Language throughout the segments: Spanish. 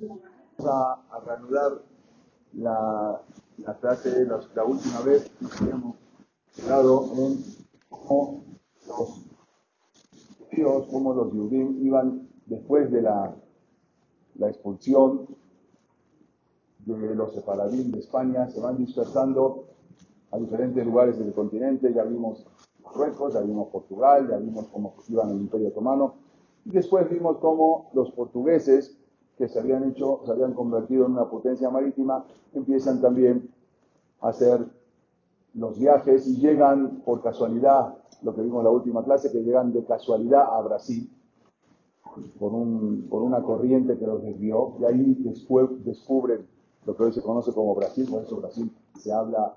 Vamos a, reanudar la, clase, la, la, última vez que habíamos hablado en cómo los judíos, cómo los judíos iban después de la, la expulsión de los separadín de España, se van dispersando a diferentes lugares del continente, ya vimos Marruecos, ya vimos Portugal, ya vimos cómo iban el Imperio Otomano, y después vimos cómo los portugueses, que se habían hecho, se habían convertido en una potencia marítima, empiezan también a hacer los viajes y llegan por casualidad, lo que vimos en la última clase, que llegan de casualidad a Brasil, por, un, por una corriente que los desvió, y ahí después descubren lo que hoy se conoce como Brasil, por eso Brasil se habla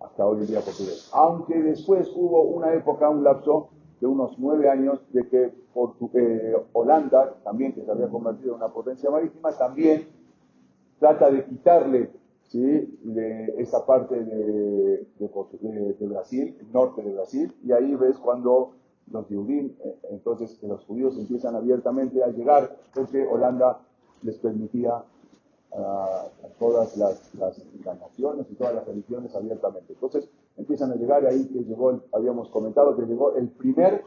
hasta hoy en día portugués. Aunque después hubo una época, un lapso de unos nueve años, de que eh, Holanda, también que se había convertido en una potencia marítima, también trata de quitarle ¿sí? de esa parte de, de, Brasil, el norte de Brasil, y ahí ves cuando los judíos, eh, entonces los judíos empiezan abiertamente a llegar, porque Holanda les permitía a, todas las, naciones y todas las religiones abiertamente. Entonces empiezan a llegar ahí que llegó, habíamos comentado que llegó el primer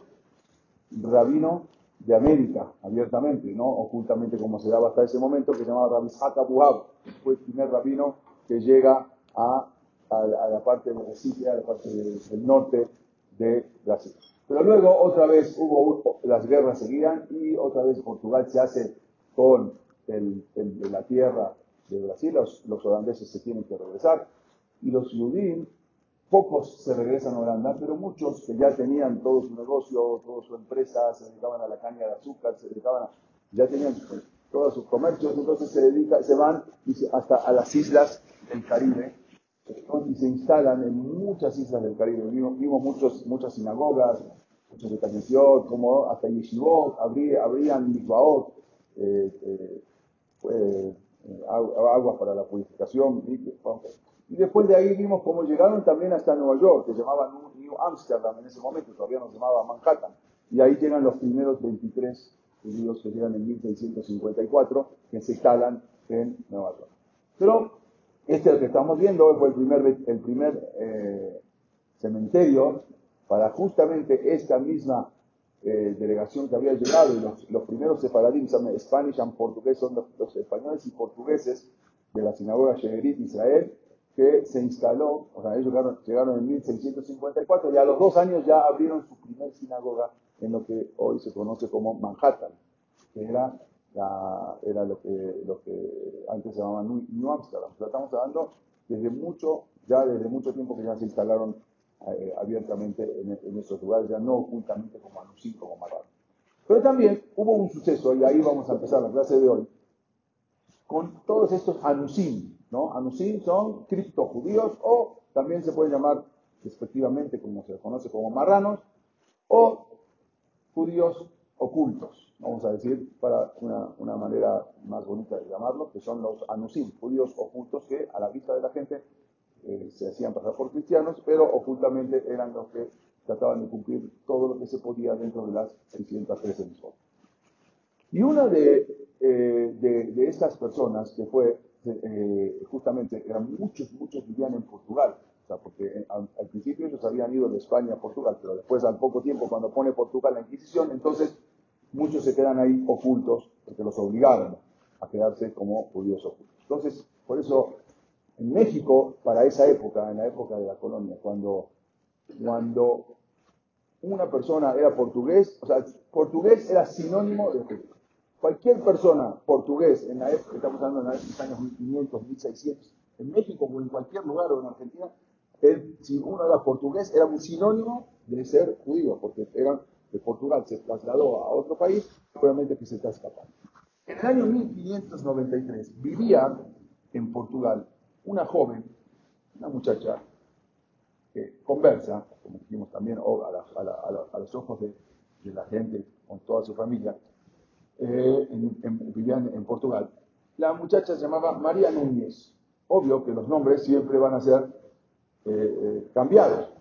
rabino de América, abiertamente, no ocultamente como se daba hasta ese momento, que se llamaba Rabbi Abuhab. Fue el primer rabino que llega a, la parte de Recife, a la parte del norte de Brasil. Pero luego otra vez hubo, las guerras seguían y otra vez Portugal se hace con el, la tierra de Brasil, los, holandeses se tienen que regresar, y los judíos, pocos se regresan a Holanda, pero muchos que ya tenían todo su negocio, toda su empresa, se dedicaban a la caña de azúcar, se dedicaban a, ya tenían todos sus comercios, entonces se, dedica, se van hasta a las islas del Caribe, y se instalan en muchas islas del Caribe. Vimos, muchos, muchas sinagogas, muchos de como hasta Yeshivot, abrían mikvaot, eh, eh, aguas para la purificación. Y después de ahí vimos cómo llegaron también hasta Nueva York, que se llamaba New Amsterdam en ese momento, todavía no se llamaba Manhattan. Y ahí llegan los primeros 23 judíos que llegan en 1654, que se instalan en Nueva York. Pero este que estamos viendo fue el primer, el primer eh, cementerio para justamente esta misma eh, delegación que había llegado y los, los primeros separadín, Spanish and portugués, son los, españoles y portugueses de la sinagoga Shemerit Israel, que se instaló, o sea, ellos llegaron, en 1654 y a los dos años ya abrieron su primer sinagoga en lo que hoy se conoce como Manhattan, que era, era lo, que, lo que antes se llamaba New, Amsterdam. estamos hablando desde mucho, ya desde mucho tiempo que ya se instalaron eh, abiertamente en, en, estos lugares, ya no ocultamente como Anusim, como Marrano. Pero también hubo un suceso, y ahí vamos a empezar la clase de hoy, con todos estos Anusim, Anusim son criptojudíos o también se pueden llamar respectivamente como se conoce como marranos o judíos ocultos, vamos a decir, para una, manera más bonita de llamarlo, que son los anusim, judíos ocultos que a la vista de la gente eh, se hacían pasar por cristianos, pero ocultamente eran los que trataban de cumplir todo lo que se podía dentro de las 613 mismas. Y una de, eh, de, estas personas que fue, eh, justamente, eran muchos, muchos vivían en Portugal, o sea, porque al, principio ellos habían ido de España a Portugal, pero después al poco tiempo cuando pone Portugal la Inquisición, entonces muchos se quedan ahí ocultos, porque los obligaron a quedarse como judíos ocultos. Entonces, por eso en México, para esa época, en la época de la colonia, cuando, cuando una persona era portugués, o sea, portugués era sinónimo de Cualquier persona portugués en la época, estamos hablando en los años 1500, 1600, en México o en cualquier lugar o en Argentina, si uno era portugués, era un sinónimo de ser judío, porque eran de Portugal se trasladó a otro país, obviamente que se está escapando. En el año 1593 vivía en Portugal una joven, una muchacha, que conversa, como dijimos también a, los ojos de, la gente, con toda su familia, eh, en, vivían en Portugal. La muchacha se llamaba María Núñez. Obvio que los nombres siempre van a ser eh, eh, cambiados.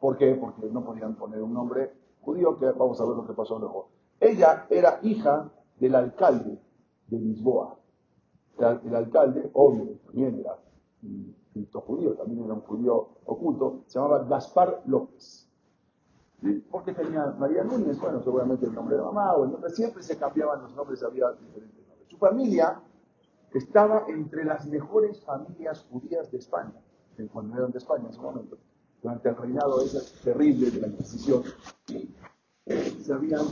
¿Por qué? Porque no podían poner un nombre judío, que vamos a ver lo que pasó luego. Ella era hija del alcalde de Lisboa. el, alcalde, obvio, también era un judío, también era un judío oculto, se llamaba Gaspar López. ¿Por qué tenía María Núñez? Bueno, seguramente el nombre de mamá o el nombre, siempre se cambiaban los nombres, había diferentes nombres. Su familia estaba entre las mejores familias judías de España, cuando eran de España en ese momento, durante el reinado ese terrible de la Inquisición, se habían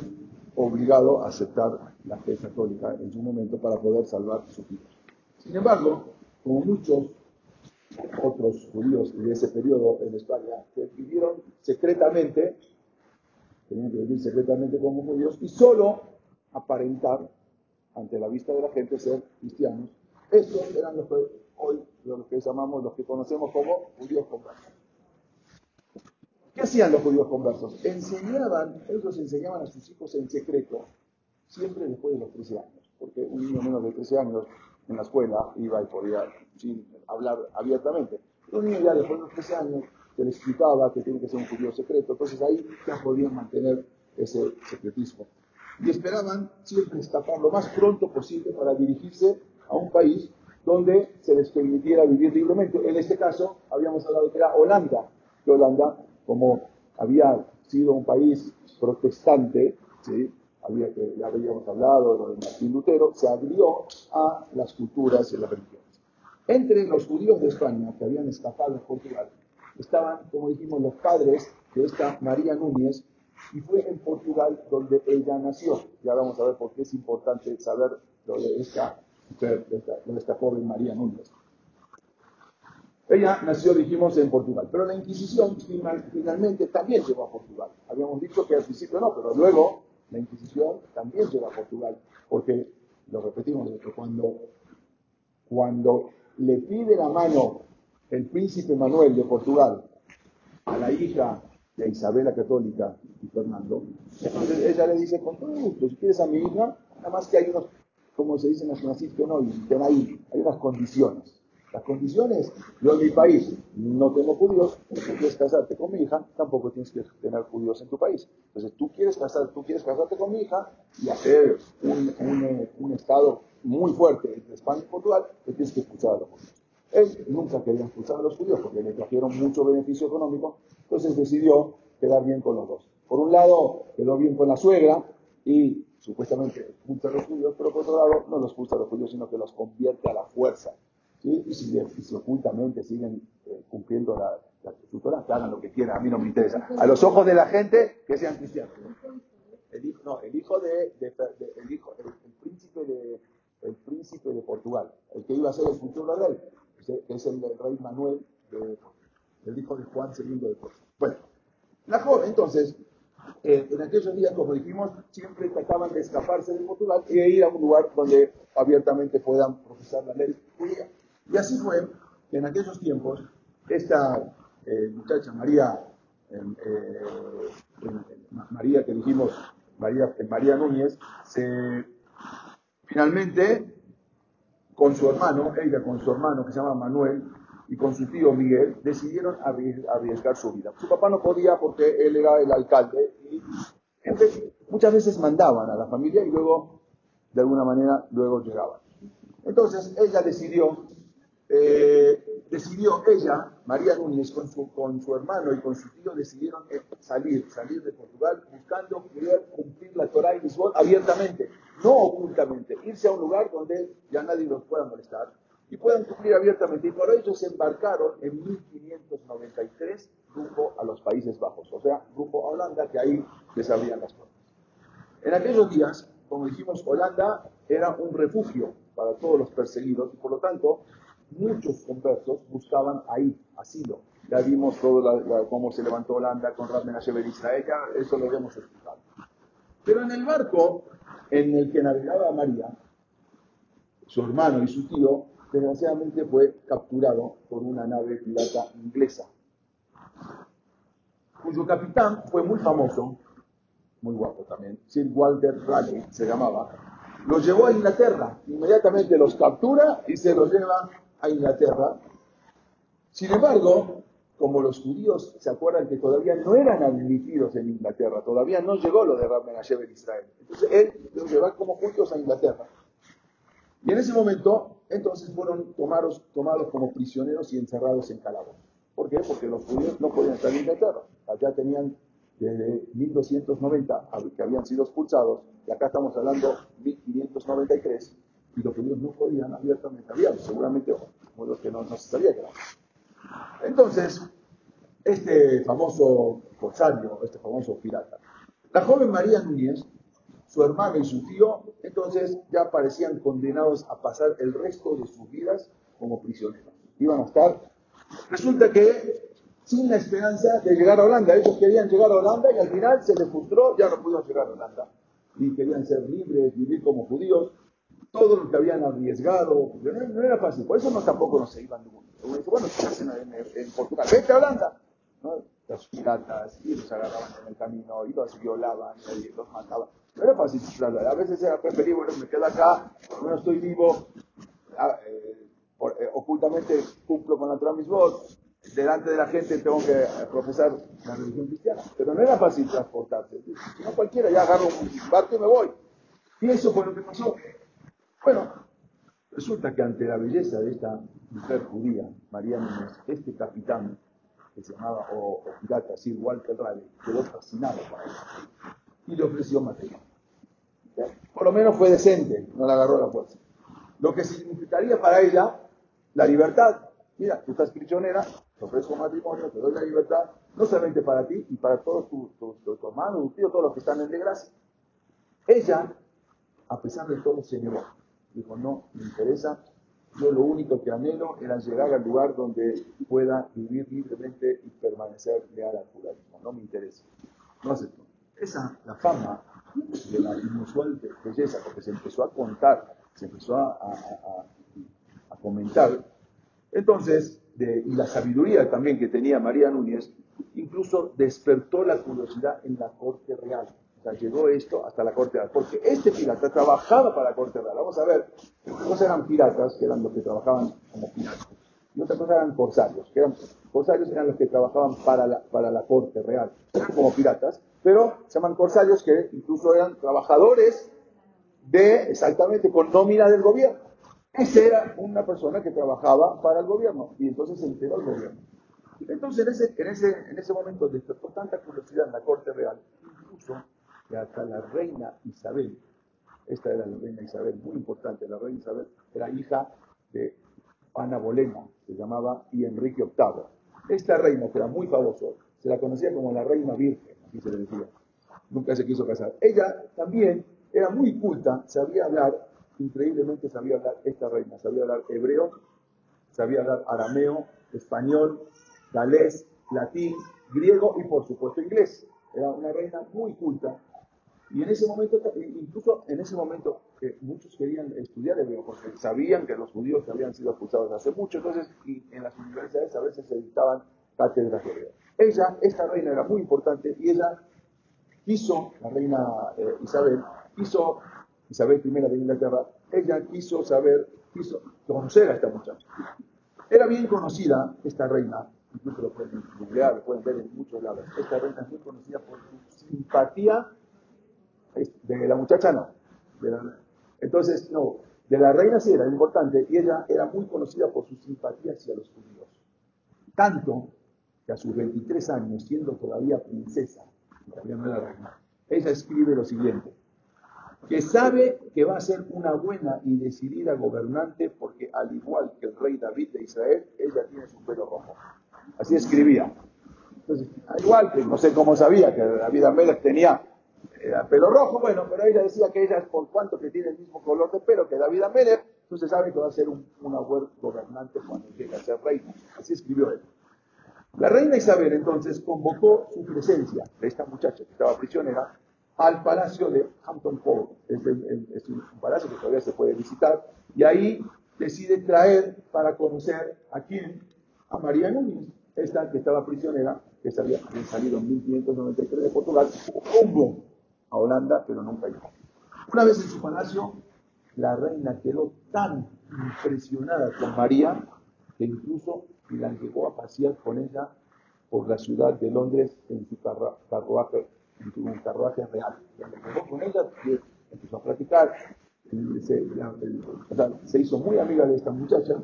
obligado a aceptar la fe católica en su momento para poder salvar sus vidas. Sin embargo, como muchos otros judíos de ese periodo en España, vivieron secretamente tenían que vivir secretamente como judíos y solo aparentar ante la vista de la gente ser cristianos. Estos eran los que hoy los que llamamos, los que conocemos como judíos conversos. ¿Qué hacían los judíos conversos? Enseñaban, ellos enseñaban a sus hijos en secreto, siempre después de los 13 años, porque un niño menos de 13 años en la escuela iba y podía sin hablar abiertamente. un niño ya después de los 13 años que le explicaba que tiene que ser un judío secreto. Entonces ahí ya podían mantener ese secretismo. Y esperaban siempre escapar lo más pronto posible para dirigirse a un país donde se les permitiera vivir libremente. En este caso, habíamos hablado que era Holanda, que Holanda, como había sido un país protestante, ¿sí? había ya habíamos hablado de Martín Lutero, se abrió a las culturas y las religiones. Entre los judíos de España que habían escapado de Portugal, estaban, como dijimos, los padres de esta María Núñez, y fue en Portugal donde ella nació. Ya vamos a ver por qué es importante saber lo de esta de María Núñez. Ella nació, dijimos, en Portugal, pero la Inquisición finalmente también llegó a Portugal. Habíamos dicho que al principio no, pero luego la Inquisición también llegó a Portugal, porque, lo repetimos, cuando, cuando le pide la mano el príncipe Manuel de Portugal a la hija de Isabela Católica y Fernando, entonces ella le dice, con todo gusto, si quieres a mi hija, nada más que hay unos, como se dice en que no, hay unas condiciones. Las condiciones, yo en mi país no tengo judíos, si quieres casarte con mi hija, tampoco tienes que tener judíos en tu país. Entonces tú quieres, casar, tú quieres casarte con mi hija y hacer un, estado muy fuerte entre España y Portugal, te tienes que escuchar a los judíos. Él nunca quería expulsar a los judíos porque le trajeron mucho beneficio económico, entonces decidió quedar bien con los dos. Por un lado, quedó bien con la suegra y supuestamente expulsa a los judíos, pero por otro lado, no los expulsa a los judíos, sino que los convierte a la fuerza. Y, si, ocultamente siguen eh, cumpliendo la, la que hagan lo que quieran, a mí no me interesa. A los ojos de la gente, que sean cristianos. El hijo, no, el hijo de, el, hijo, el, príncipe de, el príncipe de Portugal, el que iba a ser el futuro rey es el del rey Manuel, de, el hijo de Juan II de Portugal. Bueno, la joven, entonces, eh, en aquellos días, como dijimos, siempre trataban de escaparse de Portugal y de ir a un lugar donde abiertamente puedan profesar la ley judía. Y así fue que en aquellos tiempos, esta eh, muchacha María, eh, María que dijimos, María, María Núñez, se, finalmente con su hermano, ella con su hermano que se llama Manuel, y con su tío Miguel, decidieron arriesgar su vida. Su papá no podía porque él era el alcalde y muchas veces mandaban a la familia y luego, de alguna manera, luego llegaban. Entonces ella decidió, eh, decidió ella, María Núñez, con su, con su hermano y con su tío, decidieron salir, salir de Portugal buscando poder cumplir la Torah y Lisboa abiertamente no ocultamente, irse a un lugar donde ya nadie los pueda molestar y puedan cumplir abiertamente. Y por ello se embarcaron en 1593 rumbo a los Países Bajos, o sea, rumbo a Holanda, que ahí les abrían las puertas. En aquellos días, como dijimos, Holanda era un refugio para todos los perseguidos y por lo tanto muchos conversos buscaban ahí asilo. Ya vimos todo cómo se levantó Holanda con Rab Menashe Israel, eso lo hemos explicado. Pero en el barco en el que navegaba María, su hermano y su tío, desgraciadamente fue capturado por una nave pirata inglesa, cuyo capitán fue muy famoso, muy guapo también, Sir Walter Raleigh se llamaba, los llevó a Inglaterra, inmediatamente los captura y se los lleva a Inglaterra. Sin embargo, como los judíos se acuerdan que todavía no eran admitidos en Inglaterra, todavía no llegó lo de Rab en Israel. Entonces él los lleva como judíos a Inglaterra. Y en ese momento entonces fueron tomados, tomados como prisioneros y encerrados en calabozos. ¿Por qué? Porque los judíos no podían estar en Inglaterra. Allá tenían desde 1290 que habían sido expulsados, y acá estamos hablando 1593, y los judíos no podían abiertamente hablar, seguramente los que no, se sabía que eran. Entonces, este famoso corsario, este famoso pirata, la joven María Núñez, su hermano y su tío, entonces ya parecían condenados a pasar el resto de sus vidas como prisioneros. Iban a estar. Resulta que sin la esperanza de llegar a Holanda. Ellos querían llegar a Holanda y al final se les frustró, ya no pudieron llegar a Holanda. Y querían ser libres, vivir como judíos. Todo lo que habían arriesgado, no, era fácil. Por eso no tampoco no se iban de mundo. Bueno, ¿qué hacen en, Portugal? Vete a Holanda. Los piratas, y los agarraban en el camino, y los violaban, y los mataban. No era fácil. A veces era preferible, bueno, me quedo acá, no estoy vivo, ah, eh, eh, ocultamente cumplo con la votos delante de la gente tengo que profesar la religión cristiana. Pero no era fácil transportarse. No cualquiera, ya agarro un barco y me voy. Y eso fue lo que pasó. Bueno, resulta que ante la belleza de esta mujer judía, María Núñez, este capitán, que se llamaba, o, pirata, así, Walter Raleigh, quedó fascinado con ella. Y le ofreció material. Por lo menos fue decente, no la agarró la fuerza. Lo que significaría para ella la libertad. Mira, tú estás prisionera, te ofrezco matrimonio, te doy la libertad, no solamente para ti y para todos tus hermanos, tus tíos, todos los que están en desgracia. Ella, a pesar de todo, se negó. Dijo, no, me interesa, yo lo único que anhelo era llegar al lugar donde pueda vivir libremente y permanecer leal al judaísmo. No me interesa. No aceptó. Esa, la fama de la inusual belleza, porque se empezó a contar, se empezó a, a comentar, entonces, y la sabiduría también que tenía María Núñez, incluso despertó la curiosidad en la corte real. Llegó esto hasta la corte real. Porque este pirata trabajaba para la corte real. Vamos a ver, una cosa eran piratas, que eran los que trabajaban como piratas. Y otra cosa eran corsarios, que eran, corsarios eran los que trabajaban para la, para la corte real. Como piratas, pero se llaman corsarios que incluso eran trabajadores de, exactamente, con nómina del gobierno. Ese era una persona que trabajaba para el gobierno y entonces se enteró el gobierno. Entonces, en ese, en ese, en ese momento despertó tanta curiosidad en la corte real, incluso que hasta la reina Isabel, esta era la reina Isabel, muy importante, la reina Isabel era hija de Ana Bolena, se llamaba, y Enrique VIII. Esta reina, que era muy famosa, se la conocía como la reina virgen, así se le decía. Nunca se quiso casar. Ella también era muy culta, sabía hablar increíblemente sabía hablar esta reina, sabía hablar hebreo, sabía hablar arameo, español, galés, latín, griego y por supuesto inglés. Era una reina muy culta. Y en ese momento, incluso en ese momento, que muchos querían estudiar hebreo porque sabían que los judíos habían sido expulsados hace mucho, entonces en las universidades a veces se dictaban cátedras de hebreo. Ella, esta reina era muy importante y ella quiso, la reina eh, Isabel, quiso Isabel I de Inglaterra, ella quiso saber, quiso conocer a esta muchacha. Era bien conocida esta reina, incluso lo pueden googlear, lo pueden ver en muchos lados. Esta reina es muy conocida por su simpatía, de la muchacha no. entonces, no, de la reina sí era importante y ella era muy conocida por su simpatía hacia los judíos. Tanto que a sus 23 años, siendo todavía princesa, todavía no era reina, ella escribe lo siguiente que sabe que va a ser una buena y decidida gobernante porque al igual que el rey David de Israel, ella tiene su pelo rojo. Así escribía. Entonces, al igual que no sé cómo sabía que David Amélez tenía eh, pelo rojo, bueno, pero ella decía que ella es por cuanto que tiene el mismo color de pelo que David Amélez, entonces sabe que va a ser una buena gobernante cuando llegue a ser reina. Así escribió él. La reina Isabel entonces convocó su presencia de esta muchacha que estaba prisionera al palacio de Hampton Court. Es, un palacio que todavía se puede visitar. Y ahí decide traer para conocer a quién, a María Núñez, esta que estaba prisionera, que había salido en 1593 de Portugal, rumbo Holanda, pero nunca llegó. Una vez en su palacio, la reina quedó tan impresionada con María que incluso la llevó a pasear con ella por la ciudad de Londres en su carruaje en un carruaje real. Y con ella empezó a platicar se, hizo muy amiga de esta muchacha,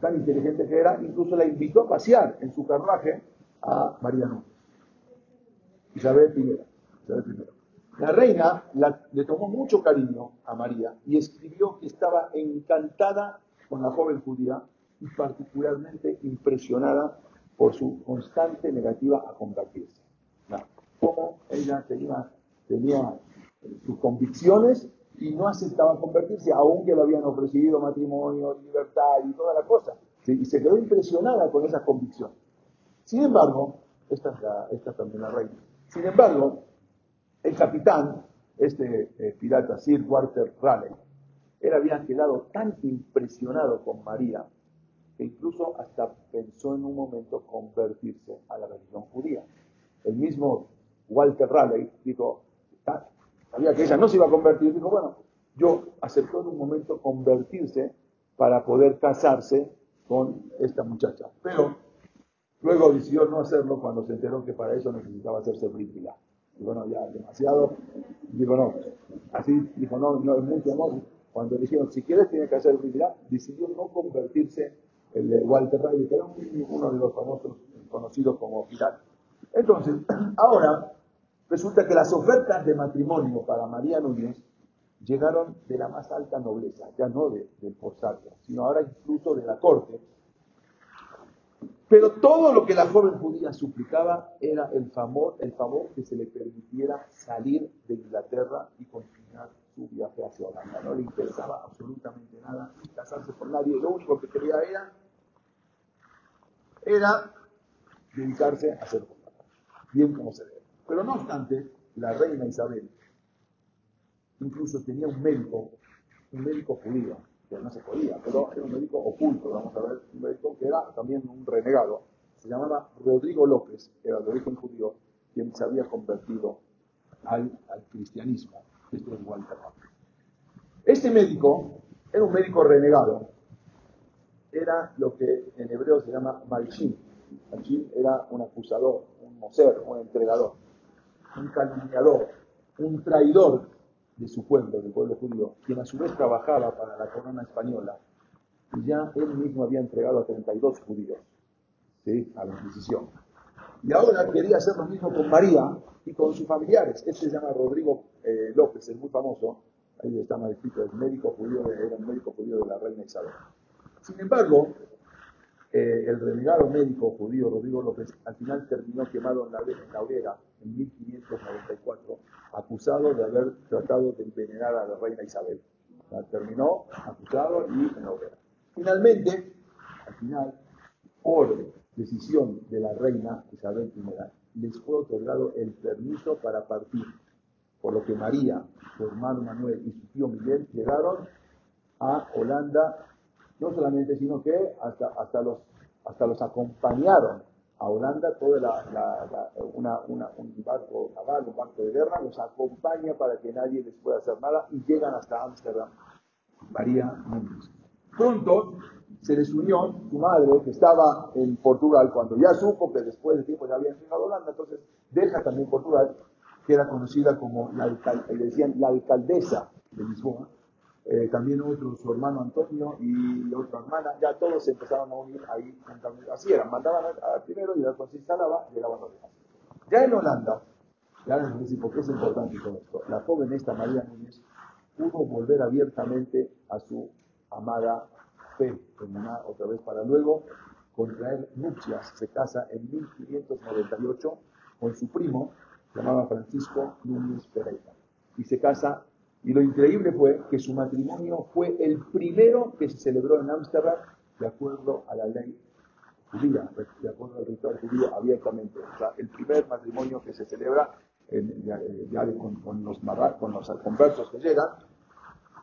tan inteligente que era, incluso la invitó a pasear en su carruaje a María Núñez. Isabel I. Isabel La reina le tomó mucho cariño a María y escribió que estaba encantada con la joven judía y particularmente impresionada por su constante negativa a convertirse. Como ella tenía, tenía sus convicciones y no aceptaba convertirse, aunque le habían ofrecido matrimonio, libertad y toda la cosa. Y se quedó impresionada con esas convicciones. Sin embargo, esta es, esta también la reina. Sin embargo, el capitán, este eh, pirata Sir Walter Raleigh, él había quedado tan impresionado con María que incluso hasta pensó en un momento convertirse a la religión judía. El mismo Walter Raleigh dijo, ah, sabía que ella no se iba a convertir, dijo, bueno, yo aceptó en un momento convertirse para poder casarse con esta muchacha. Pero luego decidió no hacerlo cuando se enteró que para eso necesitaba hacerse brígida. Y bueno, ya demasiado. Dijo, no, así dijo, no, no es mucho amor. Cuando le dijeron, si quieres tiene que hacer brígida, decidió no convertirse el de Walter Riley, que era uno de los famosos conocidos como pirata. Entonces, ahora resulta que las ofertas de matrimonio para María Núñez llegaron de la más alta nobleza, ya no de, del posatio, sino ahora incluso de la corte. Pero todo lo que la joven judía suplicaba era el favor, el favor que se le permitiera salir de Inglaterra y continuar su viaje hacia Holanda. No le interesaba absolutamente nada, casarse con nadie, lo único que quería era era dedicarse a hacer bien como se debe. Pero no obstante, la reina Isabel incluso tenía un médico, un médico judío, no se podía, pero era un médico oculto, vamos a ver, un médico que era también un renegado. Se llamaba Rodrigo López, era de origen judío, quien se había convertido al, cristianismo. Esto es Walter Este médico era un médico renegado, era lo que en hebreo se llama Malchim. Malchim era un acusador, un moser, un entregador, un calumniador, un traidor de su pueblo, del pueblo judío, quien a su vez trabajaba para la corona española. Y ya él mismo había entregado a 32 judíos ¿sí? a la Inquisición. Y ahora quería hacer lo mismo con María y con sus familiares. Este se llama Rodrigo eh, López, es muy famoso. Ahí está mal escrito, el médico judío, era un médico judío de la reina Isabel. Sin embargo, eh, el renegado médico judío Rodrigo López al final terminó quemado en la, hoguera en 1594, acusado de haber tratado de envenenar a la reina Isabel. terminó acusado y en la hoguera. Finalmente, al final, por decisión de la reina Isabel I, les fue otorgado el permiso para partir, por lo que María, su hermano Manuel y su tío Miguel llegaron a Holanda no solamente, sino que hasta, hasta, los, hasta los acompañaron a Holanda, todo la, una, un barco naval, un barco de guerra, los acompaña para que nadie les pueda hacer nada y llegan hasta Ámsterdam. María. Pronto se les unió su madre, que estaba en Portugal, cuando ya supo que después de tiempo ya habían llegado a Holanda, entonces deja también Portugal, que era conocida como la, decían la alcaldesa de Lisboa, eh, también otro, su hermano Antonio y otra hermana, ya todos se empezaron a unir ahí Así eran, mandaban al primero y después se instalaba, llegaban los demás. Ya en Holanda, ya les voy por qué es importante todo esto, la joven esta María Núñez pudo volver abiertamente a su amada fe otra vez para luego contraer nupcias. Se casa en 1598 con su primo, llamado Francisco Núñez Pereira. Y se casa y lo increíble fue que su matrimonio fue el primero que se celebró en Ámsterdam de acuerdo a la ley judía, de acuerdo al ritual judío abiertamente. O sea, el primer matrimonio que se celebra ya, con, los con los conversos que llegan.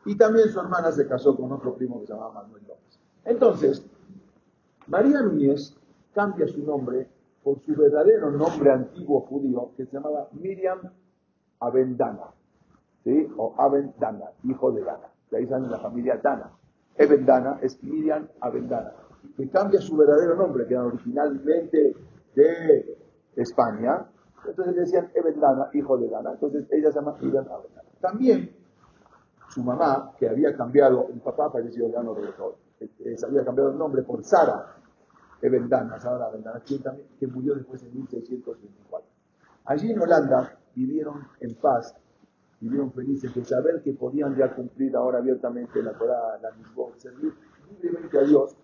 Y también su hermana se casó con otro primo que se llamaba Manuel López. Entonces, María Núñez cambia su nombre por su verdadero nombre antiguo judío, que se llamaba Miriam Abendana. ¿Sí? o Aben Dana, hijo de Dana. De ahí sale la familia Dana. Eben Dana es Miriam Abendana, que cambia su verdadero nombre, que era originalmente de España. Entonces le decían Eben hijo de Dana. Entonces ella se llama Miriam Abendana. También su mamá, que había cambiado, el papá falleció, ya no regresó, eh, se había cambiado el nombre por Sara Evendana, Sara Evendana, que murió después en 1624. Allí en Holanda vivieron en paz, vivieron felices de saber que podían ya cumplir ahora abiertamente la Torah, la misma, servir libremente a Dios.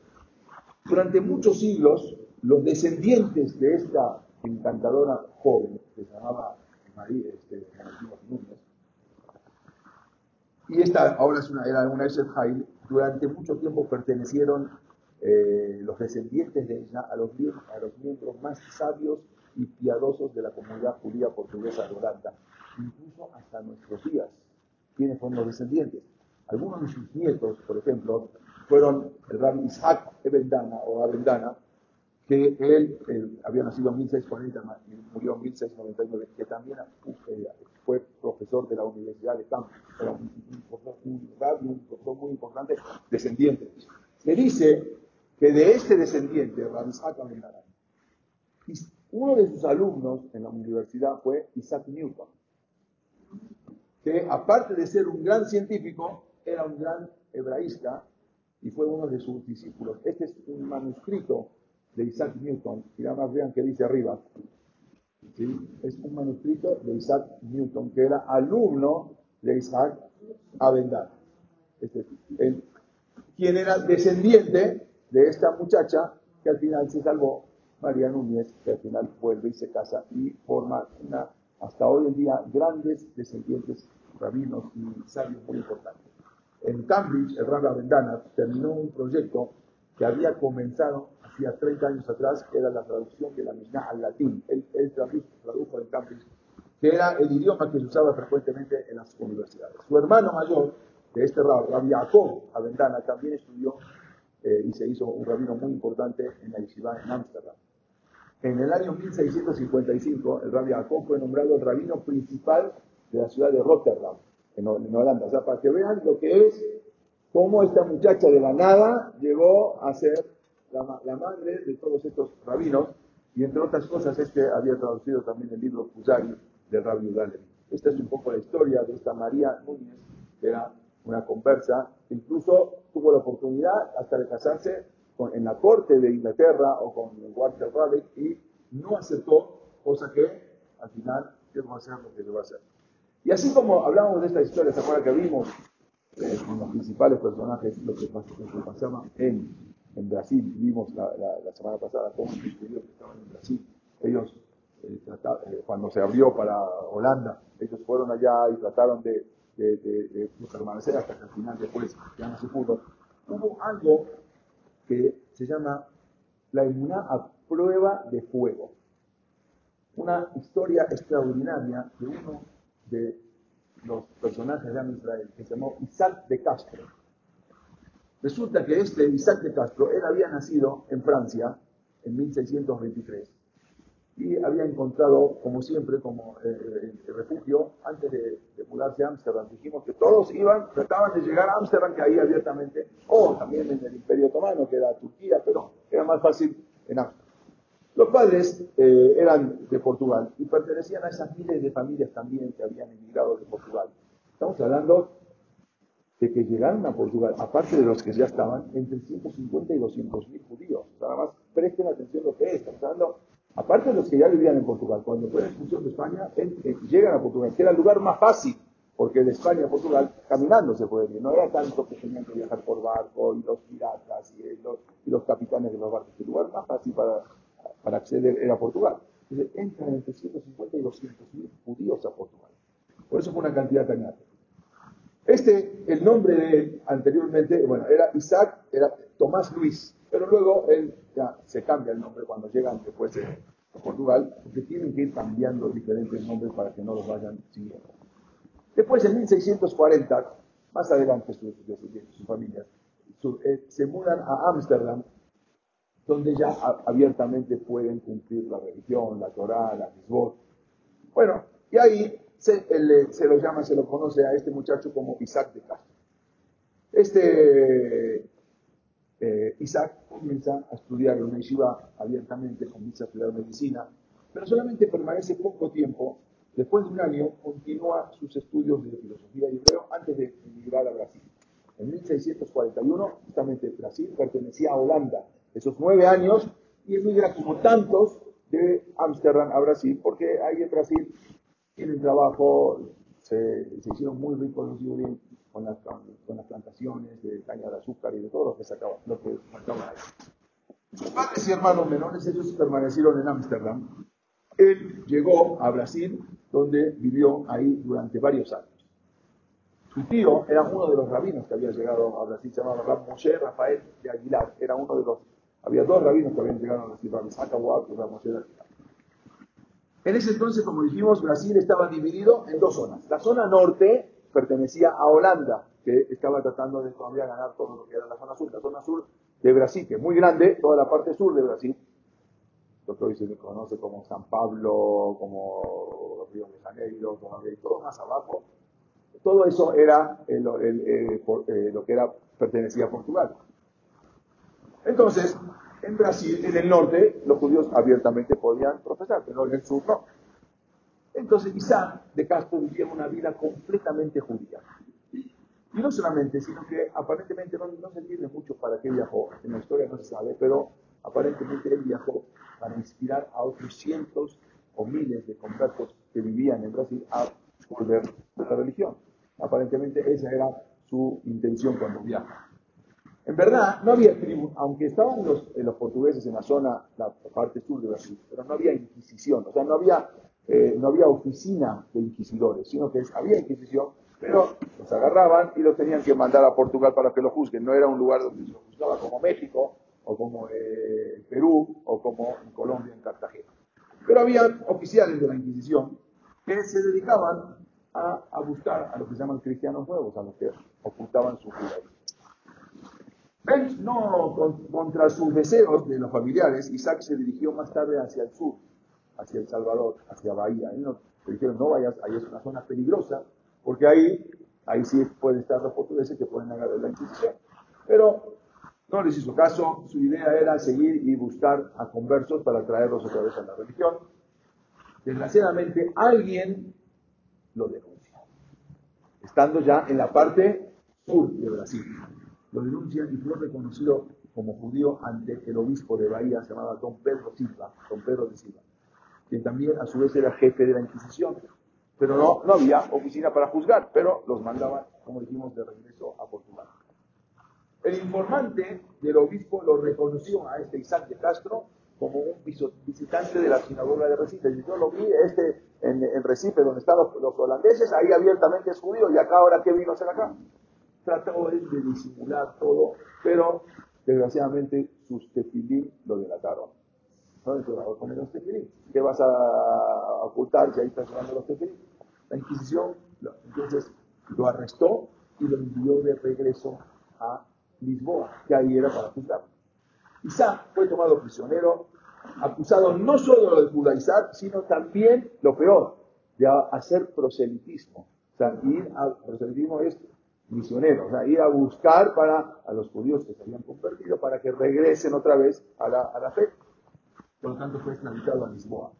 Durante muchos siglos, los descendientes de esta encantadora joven, que se llamaba María este, Núñez, y esta ahora es una, era una Hail, durante mucho tiempo pertenecieron eh, los descendientes de ella a los, a los miembros más sabios y piadosos de la comunidad judía portuguesa de Holanda, incluso hasta nuestros días. ¿Quiénes son los descendientes? Algunos de sus nietos, por ejemplo, fueron el rabbi Isaac Ebendana o Abendana, que él, había nacido en 1640 y murió en 1699, que también eh, fue profesor de la Universidad de Cambridge, un, un, profesor muy importante, descendiente. Se dice que de este descendiente, Rabbi Isaac Abendana, uno de sus alumnos en la universidad fue Isaac Newton, que aparte de ser un gran científico, era un gran hebraísta y fue uno de sus discípulos. Este es un manuscrito de Isaac Newton, y nada más vean que dice arriba. Es un manuscrito de Isaac Newton, que era alumno de Isaac Avendar. Este, quien era descendiente de esta muchacha que al final se salvó María Núñez, que al final vuelve y se casa y forma una, hasta hoy en día, grandes descendientes rabinos y sabios muy importantes. En Cambridge, el Rabbi Avendana terminó un proyecto que había comenzado hacía 30 años atrás, que era la traducción de la Mishnah al latín. Él, tradujo, en Cambridge, que era el idioma que se usaba frecuentemente en las universidades. Su hermano mayor de este rabbi, Rabbi Jacob Avendana, también estudió eh, y se hizo un rabino muy importante en la Yeshiva en Ámsterdam. En el año 1655, el Rabbi Jacob fue nombrado el rabino principal de la ciudad de Rotterdam, en, Holanda. O sea, para que vean lo que es, cómo esta muchacha de la nada llegó a ser la, madre de todos estos rabinos, y entre otras cosas, este había traducido también el libro Fusari del Rabbi Udalevi. Esta es un poco la historia de esta María Núñez, que era una conversa, incluso tuvo la oportunidad hasta de casarse en la corte de Inglaterra o con Walter Raleigh y no aceptó, cosa que al final va a hacer lo que va a hacer. Y así como hablamos de esta historia, ¿se acuerdan que vimos eh, los principales personajes, lo que, pasaba en, Brasil? Vimos la, la, semana pasada cómo que estaban en Brasil. Ellos, eh, eh, cuando se abrió para Holanda, ellos fueron allá y trataron de permanecer hasta que al final después ya no se pudo. Hubo algo que se llama La inmunidad a prueba de fuego. Una historia extraordinaria de uno de los personajes de Israel, que se llamó Isaac de Castro. Resulta que este Isaac de Castro, él había nacido en Francia en 1623 y había encontrado, como siempre, como eh, eh, refugio antes de, mudarse a Ámsterdam. Dijimos que todos iban, trataban de llegar a Ámsterdam, que ahí abiertamente, o también en el Imperio Otomano, que era Turquía, pero era más fácil en Ámsterdam. Los padres eh, eran de Portugal y pertenecían a esas miles de familias también que habían emigrado de Portugal. Estamos hablando de que llegaron a Portugal, aparte de los que ya estaban, entre 150 y 200 mil judíos. Nada más presten atención a lo que es. Estamos hablando Aparte de los que ya vivían en Portugal, cuando fue la expulsión de España, llegan a Portugal, que era el lugar más fácil, porque de España a Portugal caminando se puede ir. No era tanto que tenían que viajar por barco y los piratas y los, y los capitanes de los barcos. El lugar más fácil para, para acceder era Portugal. Entonces entran entre 150 y 200 mil judíos a Portugal. Por eso fue una cantidad tan grande. Este, el nombre de él anteriormente, bueno, era Isaac, era Tomás Luis, pero luego él ya se cambia el nombre cuando llegan después a Portugal, porque tienen que ir cambiando diferentes nombres para que no los vayan siguiendo. Después, en 1640, más adelante sus, sus familias, eh, se mudan a Ámsterdam, donde ya abiertamente pueden cumplir la religión, la Torah, la Misbot. Bueno, y ahí se, se, lo llama, se lo conoce a este muchacho como Isaac de Castro. Este eh, Isaac comienza a estudiar en una yeshiva abiertamente, comienza a estudiar medicina, pero solamente permanece poco tiempo Después de un año, continúa sus estudios de filosofía y hebreo antes de emigrar a Brasil. En 1641, justamente Brasil pertenecía a Holanda. Esos nueve años, y emigra como tantos de Ámsterdam a Brasil, porque ahí en Brasil tienen trabajo, se, hicieron muy ricos los judíos con las, con las plantaciones de caña de azúcar y de todo lo que sacaban, lo que sacaban Sus padres y hermanos menores, ellos permanecieron en Ámsterdam. Él llegó a Brasil, donde vivió ahí durante varios años. Su tío era uno de los rabinos que había llegado a Brasil, se llamaba Moshe Rafael de Aguilar, era uno de los había dos rabinos que habían llegado a Brasil, Rabbi y Rabbi Moshe En ese entonces, como dijimos, Brasil estaba dividido en dos zonas. La zona norte pertenecía a Holanda, que estaba tratando de todavía ganar todo lo que era la zona sur. La zona sur de Brasil, que es muy grande, toda la parte sur de Brasil, lo que hoy se conoce como San Pablo, como Río de Janeiro, todo más abajo, todo eso era eh, eh, lo que era, pertenecía a Portugal. Entonces, en Brasil, en el norte, los judíos abiertamente podían profesar, pero en el sur no. Entonces Isaac de Castro vivía una vida completamente judía. Y no solamente, sino que aparentemente no, se entiende mucho para qué viajó, en la historia no se sabe, pero aparentemente él viajó para inspirar a otros cientos o miles de conversos que vivían en Brasil a volver a la religión. Aparentemente esa era su intención cuando viajó. En verdad, no había tribu, aunque estaban los, eh, los, portugueses en la zona, la parte sur de Brasil, pero no había inquisición, o sea, no había, eh, no había oficina de inquisidores, sino que había inquisición, pero los agarraban y los tenían que mandar a Portugal para que lo juzguen. No era un lugar donde se lo juzgaba como México, o como eh, Perú, o como en Colombia, en Cartagena. Pero había oficiales de la Inquisición que se dedicaban a, a buscar a los que se llaman cristianos nuevos, a los que ocultaban su judaísmo no contra sus deseos de los familiares, Isaac se dirigió más tarde hacia el sur, hacia El Salvador, hacia Bahía. Y no, le dijeron, no vayas, ahí es una zona peligrosa, porque ahí, ahí sí pueden estar los portugueses que pueden agarrar la Inquisición. Pero no les hizo caso, su idea era seguir y buscar a conversos para traerlos otra vez a la religión. Desgraciadamente, alguien lo denuncia, estando ya en la parte sur de Brasil lo denuncia y fue reconocido como judío ante el obispo de Bahía, llamado Don Pedro Silva, Don Pedro de Silva, quien también a su vez era jefe de la Inquisición. Pero no, no había oficina para juzgar, pero los mandaban, como dijimos, de regreso a Portugal. El informante del obispo lo reconoció a este Isaac de Castro como un visitante de la sinagoga de Recife. Y yo lo vi este, en, Recife, donde están los, los, holandeses, ahí abiertamente es judío, y acá ahora, ¿qué vino a hacer acá? Trató de disimular todo, pero desgraciadamente sus tefilín lo delataron. ¿Qué vas a ocultar si ahí estás llevando los tefilín? La Inquisición entonces lo arrestó y lo envió de regreso a Lisboa, que ahí era para juzgar. Isaac fue tomado prisionero, acusado no solo de judaizar, sino también, lo peor, de hacer proselitismo. O sea, ir a proselitismo es misioneros, o sea, ir a buscar para a los judíos que se habían convertido para que regresen otra vez a la, a la fe. Por lo tanto, fue extraditado a Lisboa.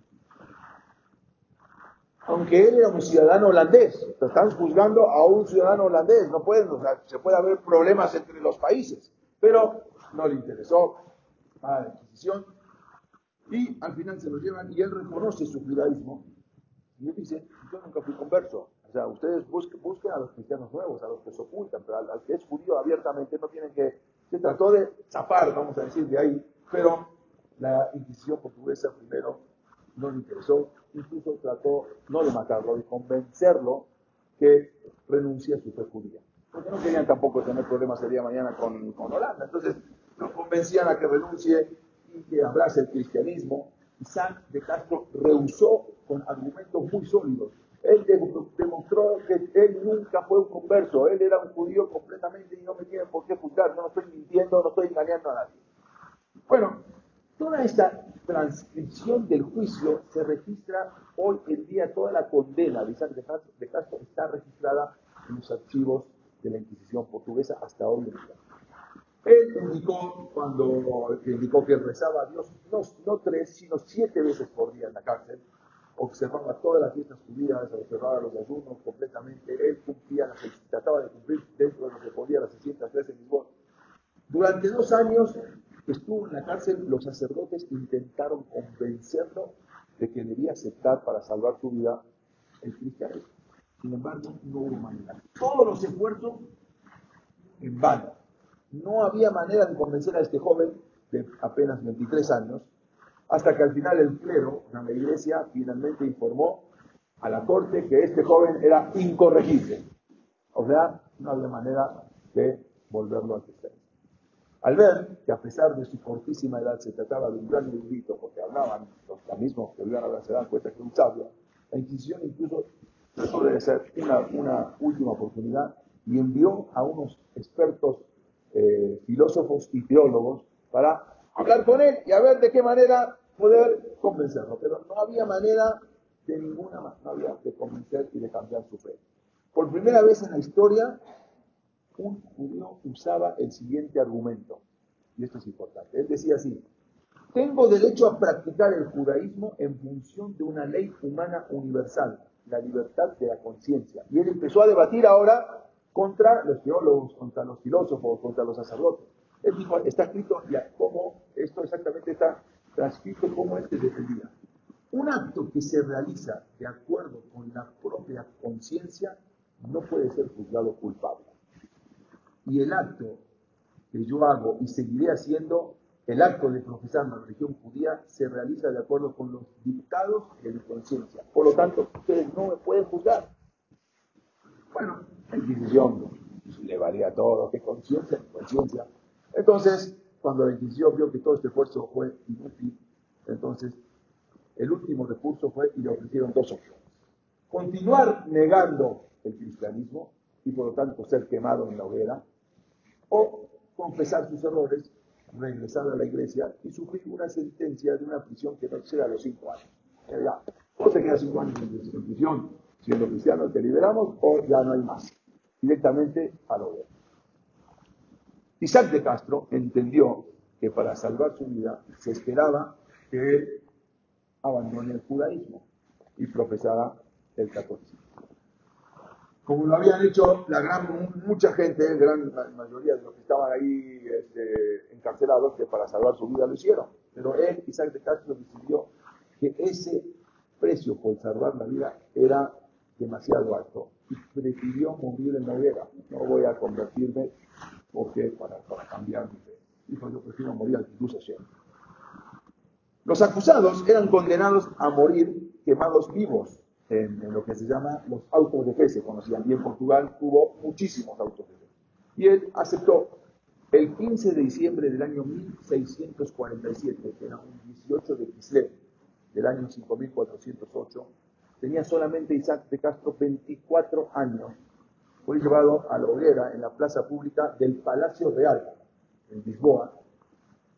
Aunque él era un ciudadano holandés, están juzgando a un ciudadano holandés, no pueden, o sea, se puede haber problemas entre los países, pero no le interesó a la Inquisición y al final se lo llevan y él reconoce su judaísmo y él dice, yo nunca fui converso, o sea, ustedes busquen, a los cristianos nuevos, a los que se ocultan, pero al, que es judío abiertamente no tienen que... Se trató de zafar, vamos a decir, de ahí, pero la Inquisición portuguesa primero no le interesó, incluso trató no de matarlo, de convencerlo que renuncie a su fe. Porque no querían tampoco tener problemas el día de mañana con, con Holanda. Entonces, lo convencían a que renuncie y que abrace el cristianismo. Y San de Castro rehusó con argumentos muy sólidos él demostró que él nunca fue un converso, él era un judío completamente y no me tiene por qué juzgar, no estoy mintiendo, no estoy engañando a nadie. Bueno, toda esta transcripción del juicio se registra hoy en día, toda la condena de Isaac de Castro está registrada en los archivos de la Inquisición portuguesa hasta hoy en día. Él indicó, cuando indicó que rezaba a Dios, no, no tres, sino siete veces por día en la cárcel, observaba todas las fiestas judías, observaba los ayunos completamente, él cumplía, las, trataba de cumplir dentro de lo que podía las 613 mismos. Durante dos años estuvo en la cárcel, los sacerdotes intentaron convencerlo de que debía aceptar para salvar su vida el cristianismo. Sin embargo, no hubo manera. Todos los esfuerzos en vano. No había manera de convencer a este joven de apenas 23 años, hasta que al final el clero, la iglesia, finalmente informó a la corte que este joven era incorregible. O sea, no había manera de volverlo a cristianismo. Al ver que a pesar de su cortísima edad se trataba de un gran erudito, porque hablaban los mismos que vivían hablar, se dan cuenta que un sabio, la Inquisición incluso trató de hacer una, una última oportunidad y envió a unos expertos eh, filósofos y teólogos para hablar con él y a ver de qué manera poder convencerlo. Pero no había manera de ninguna manera de convencer y de cambiar su fe. Por primera vez en la historia, un judío usaba el siguiente argumento, y esto es importante. Él decía así, tengo derecho a practicar el judaísmo en función de una ley humana universal, la libertad de la conciencia. Y él empezó a debatir ahora contra los teólogos, contra los filósofos, contra los sacerdotes. Él dijo, está escrito ya cómo, esto exactamente está transcrito cómo él se defendía. Un acto que se realiza de acuerdo con la propia conciencia no puede ser juzgado culpable. Y el acto que yo hago y seguiré haciendo, el acto de profesar la religión judía, se realiza de acuerdo con los dictados de mi conciencia. Por lo tanto, ustedes no me pueden juzgar. Bueno, la Inquisición le valía todo, qué conciencia, conciencia. Entonces, cuando la Inquisición vio que todo este esfuerzo fue inútil, entonces el último recurso fue y le ofrecieron dos opciones. Continuar negando el cristianismo y por lo tanto ser quemado en la hoguera, o confesar sus errores, regresar a la iglesia y sufrir una sentencia de una prisión que no exceda los cinco años. O se queda cinco años en prisión siendo cristiano, te liberamos o ya no hay más. Directamente a la hoguera. Isaac de Castro entendió que para salvar su vida se esperaba que él abandone el judaísmo y profesara el catolicismo. Como lo habían hecho la gran, mucha gente, la gran mayoría de los que estaban ahí este, encarcelados, que para salvar su vida lo hicieron. Pero él, Isaac de Castro, decidió que ese precio por salvar la vida era demasiado alto y prefirió morir en la hoguera. No voy a convertirme porque para, para cambiar mi fe. Dijo, yo prefiero morir al que siempre. Los acusados eran condenados a morir quemados vivos en, lo que se llama los autos de fe, se conocían. Y en Portugal hubo muchísimos autos de fe. Y él aceptó el 15 de diciembre del año 1647, que era un 18 de Kislev, del año 5408, tenía solamente Isaac de Castro 24 años. Fue llevado a la hoguera en la plaza pública del Palacio Real, en Lisboa,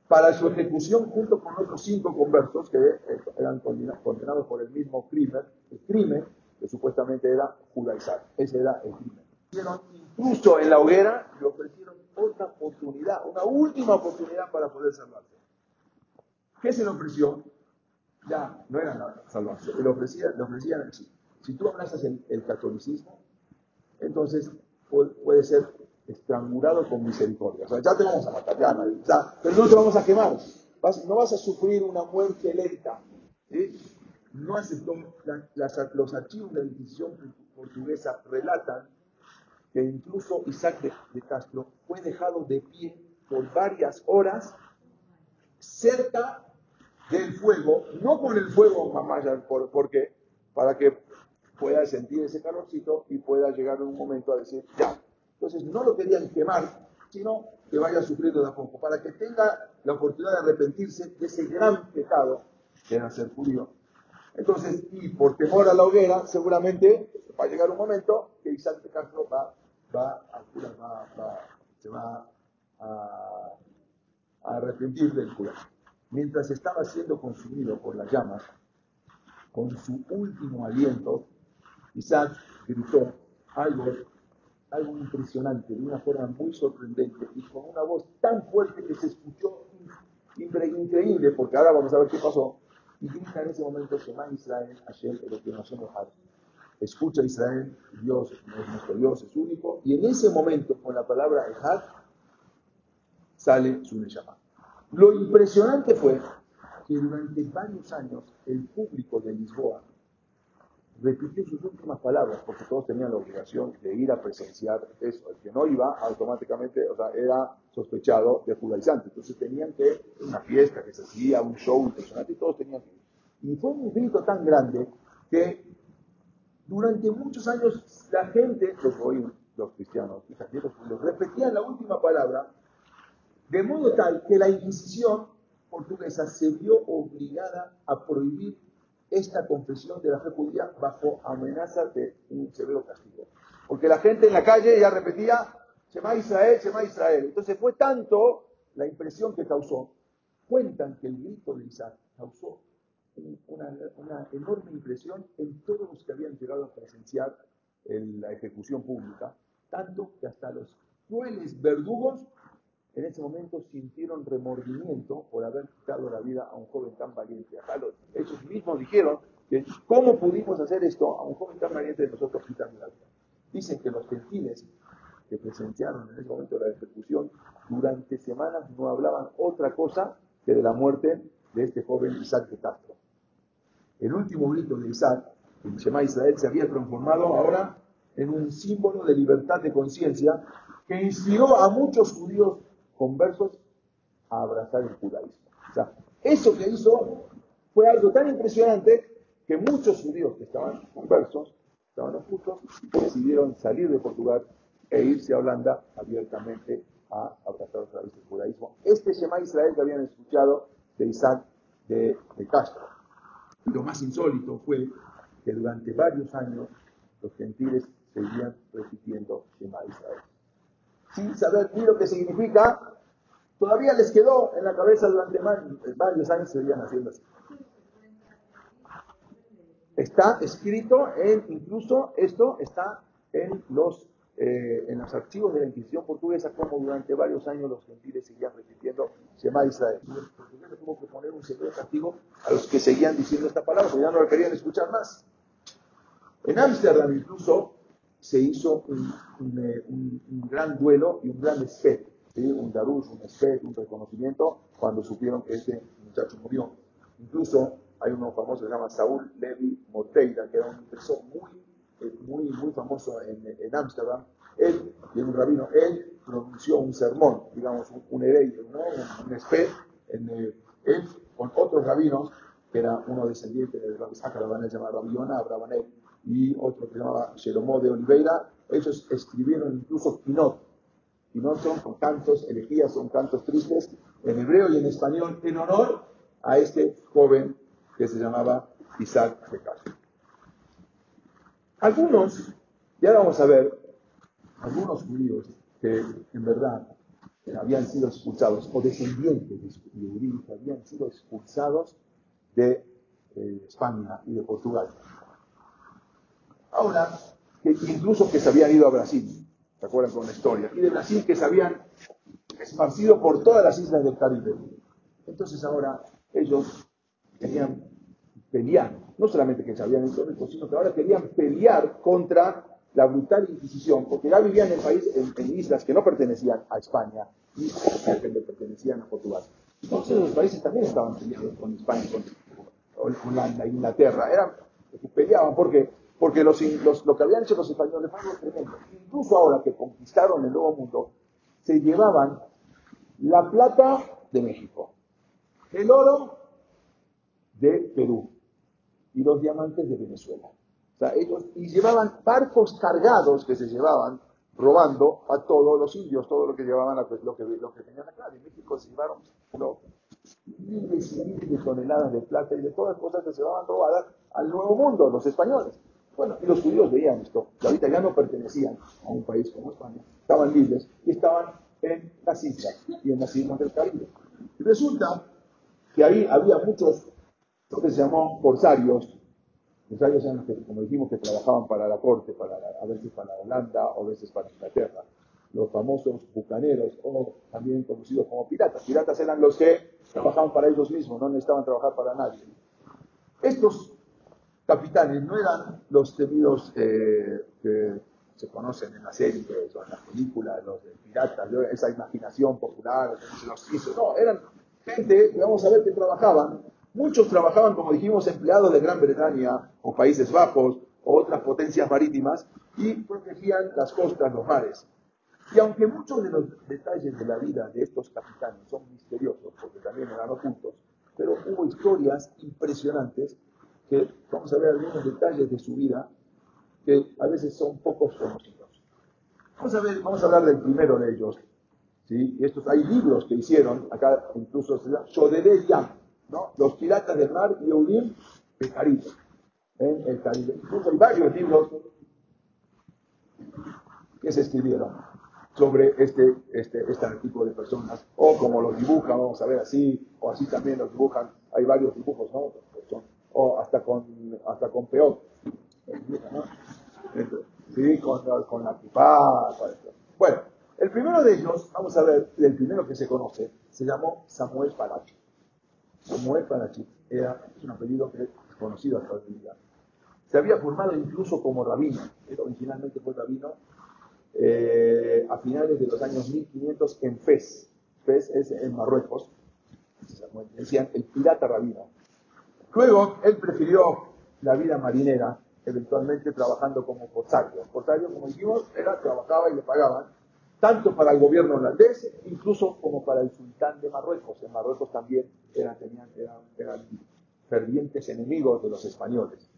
para su ejecución junto con otros cinco conversos que eh, eran condenados por el mismo crimen, el crimen que supuestamente era judaizar. Ese era el crimen. Incluso en la hoguera le ofrecieron otra oportunidad, una última oportunidad para poder salvarse. ¿Qué se le ofreció? Ya, no era la salvación. Le ofrecían, le ofrecían así. Si tú abrazas el catolicismo, entonces puede ser estrangulado con misericordia. O sea, ya te vamos a matar, ya, pero no te vamos a quemar. no vas a sufrir una muerte lenta. No aceptó, los archivos de la Inquisición portuguesa relatan que incluso Isaac de, Castro fue dejado de pie por varias horas cerca del fuego, no con el fuego mamá, porque para que pueda sentir ese calorcito y pueda llegar en un momento a decir, ya, entonces no lo querían quemar, sino que vaya sufriendo de a poco, para que tenga la oportunidad de arrepentirse de ese gran pecado que era ser judío. Entonces, y por temor a la hoguera, seguramente va a llegar un momento que Isaac de Castro va, va, va, se va a, arrepentir del cura. Mientras estaba siendo consumido por las llamas, con su último aliento, Isaac gritó algo algo impresionante, de una forma muy sorprendente y con una voz tan fuerte que se escuchó increíble, porque ahora vamos a ver qué pasó. y grita en ese momento, Shema Israel, Hashem, lo que nos Escucha Israel, Dios es nuestro Dios, es único, y en ese momento, con la palabra Ejad, sale su Neshama. Lo impresionante fue que durante varios años el público de Lisboa repitió sus últimas palabras, porque todos tenían la obligación de ir a presenciar eso. El que no iba, automáticamente, o sea, era sospechado de judaizante. Entonces tenían que, una fiesta que se hacía, un show impresionante, y todos tenían que ir. Y fue un grito tan grande que durante muchos años la gente, los los cristianos, los repetían la última palabra, de modo tal que la Inquisición portuguesa se vio obligada a prohibir esta confesión de la fe judía bajo amenaza de un severo castigo. Porque la gente en la calle ya repetía, Shema Israel, Shema Israel. Entonces fue tanto la impresión que causó. Cuentan que el grito de Isaac causó una, enorme impresión en todos los que habían llegado a presenciar la ejecución pública, tanto que hasta los crueles verdugos en ese momento sintieron remordimiento por haber quitado la vida a un joven tan valiente. ellos mismos dijeron que cómo pudimos hacer esto a un joven tan valiente de nosotros quitando la vida. Dicen que los gentiles que presenciaron en ese momento la ejecución durante semanas no hablaban otra cosa que de la muerte de este joven Isaac de Castro. El último grito de Isaac, el Shema Israel, se había transformado ahora en un símbolo de libertad de conciencia que inspiró a muchos judíos conversos a abrazar el judaísmo. O sea, eso que hizo fue algo tan impresionante que muchos judíos que estaban conversos, estaban ocultos, decidieron salir de Portugal e irse a Holanda abiertamente a abrazar otra vez el judaísmo. Este Shema Israel que habían escuchado de Isaac de, Castro. Lo más insólito fue que durante varios años los gentiles seguían repitiendo Shema Israel sin saber ni lo que significa, todavía les quedó en la cabeza durante varios años, seguían haciendo así. Está escrito en, incluso esto está en los, eh, en los archivos de la Inquisición portuguesa, como durante varios años los gentiles seguían repitiendo Shema Israel. Los portugueses tuvo que poner un severo castigo a los que seguían diciendo esta palabra, porque ya no la querían escuchar más. En Ámsterdam incluso se hizo eh, un, gran duelo y un gran espet, un darush, un espet, un reconocimiento cuando supieron que este muchacho murió. Incluso hay uno famoso que se llama Saúl Levi Moteira, que era un impresor muy, eh, muy, muy famoso en Ámsterdam. él, y un rabino, él pronunció un sermón, digamos, un, un ¿no? un, espet, en, eh, él con otros rabinos, que era uno descendiente de Rabbi Zachar llamado Rabbi Yonah, y otro que se llamaba Jeromó de Oliveira, ellos escribieron incluso Pinot. Pinot son cantos, elegías, son cantos tristes, en hebreo y en español, en honor a este joven que se llamaba Isaac de Castro. Algunos, ya vamos a ver, algunos judíos que en verdad habían sido expulsados, o descendientes de judíos habían sido expulsados de eh, España y de Portugal. Ahora, que incluso que se habían ido a Brasil, ¿se acuerdan con la historia? Y de Brasil que se habían esparcido por todas las islas del Caribe. Entonces ahora ellos querían pelear, no solamente que se habían hecho sino que ahora querían pelear contra la brutal Inquisición, porque ya vivían en, país, en, islas que no pertenecían a España y que pertenecían a Portugal. Entonces los países también estaban peleando con España, con Holanda, Inglaterra, eran, peleaban porque porque los, lo que habían hecho los españoles fue algo tremendo. Incluso ahora que conquistaron el Nuevo Mundo, se llevaban la plata de México, el oro de Perú y los diamantes de Venezuela. O sea, ellos, y llevaban barcos cargados que se llevaban robando a todos los indios, todo lo que llevaban, lo que, lo que tenían acá. De México se llevaron miles y miles de toneladas de plata y de todas las cosas que se llevaban robadas al Nuevo Mundo, los españoles. Bueno, y los judíos veían esto, que ahorita ya no pertenecían a un país como España, estaban libres y estaban en las islas y en las islas del Caribe. Y resulta que ahí había muchos, lo que se llamó corsarios, corsarios eran los que, como dijimos, que trabajaban para la corte, para a veces para Holanda o a veces para Inglaterra, los famosos bucaneros o también conocidos como piratas. Piratas eran los que trabajaban para ellos mismos, no necesitaban trabajar para nadie. Estos capitanes no eran los temidos eh, que se conocen en las series o en las películas, los piratas, esa imaginación popular, los hizo. No, eran gente, vamos a ver, que trabajaban. Muchos trabajaban, como dijimos, empleados de Gran Bretaña o Países Bajos o otras potencias marítimas y protegían las costas, los mares. Y aunque muchos de los detalles de la vida de estos capitanes son misteriosos, porque también eran ocultos, pero hubo historias impresionantes que vamos a ver algunos detalles de su vida que a veces son pocos conocidos. Vamos a, ver, vamos a hablar del primero de ellos. ¿sí? estos, hay libros que hicieron, acá incluso se llama Shodere Yam, ¿no? Los piratas del mar y Eurim Caribe. En el Caribe. Incluso hay varios libros que se escribieron sobre este, este, este tipo de personas, o como los dibujan, vamos a ver así, o así también los dibujan, hay varios dibujos, ¿no? O hasta con, hasta con peor, Sí, con, con la pipa, Bueno, el primero de ellos, vamos a ver, el primero que se conoce, se llamó Samuel Parachi. Samuel Parachi era un apellido que es conocido hasta hoy día. Se había formado incluso como rabino, originalmente fue rabino, eh, a finales de los años 1500 en Fez. Fez es en Marruecos. Decían el pirata rabino. Luego él prefirió la vida marinera, eventualmente trabajando como corsario. Corsario, como dijimos, era, trabajaba y le pagaban, tanto para el gobierno holandés, incluso como para el sultán de Marruecos. En Marruecos también eran, tenían, eran fervientes enemigos de los españoles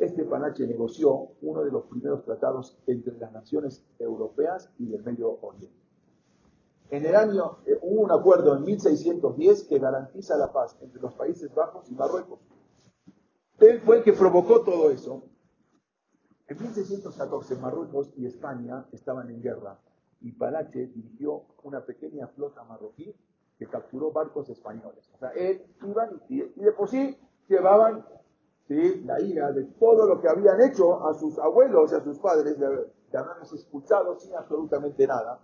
este Panache negoció uno de los primeros tratados entre las naciones europeas y del Medio Oriente. En el año eh, hubo un acuerdo en 1610 que garantiza la paz entre los Países Bajos y Marruecos. Él fue el que provocó todo eso. En 1614 Marruecos y España estaban en guerra y Panache dirigió una pequeña flota marroquí que capturó barcos españoles. O sea, él iban y de por sí llevaban la ira de todo lo que habían hecho a sus abuelos y a sus padres, de, haberlos expulsado sin absolutamente nada.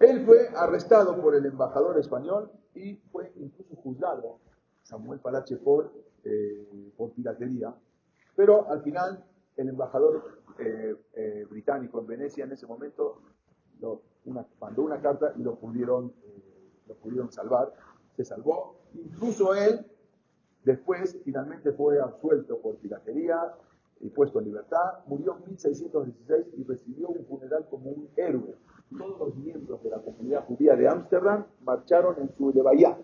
Él fue arrestado por el embajador español y fue incluso juzgado, Samuel Palache, por, eh, piratería. Pero al final, el embajador eh, eh, británico en Venecia en ese momento mandó una carta y lo pudieron, lo pudieron salvar. Se salvó. Incluso él Después, finalmente fue absuelto por piratería y puesto en libertad. Murió en 1616 y recibió un funeral como un héroe. Todos los miembros de la comunidad judía de Ámsterdam marcharon en su levaya,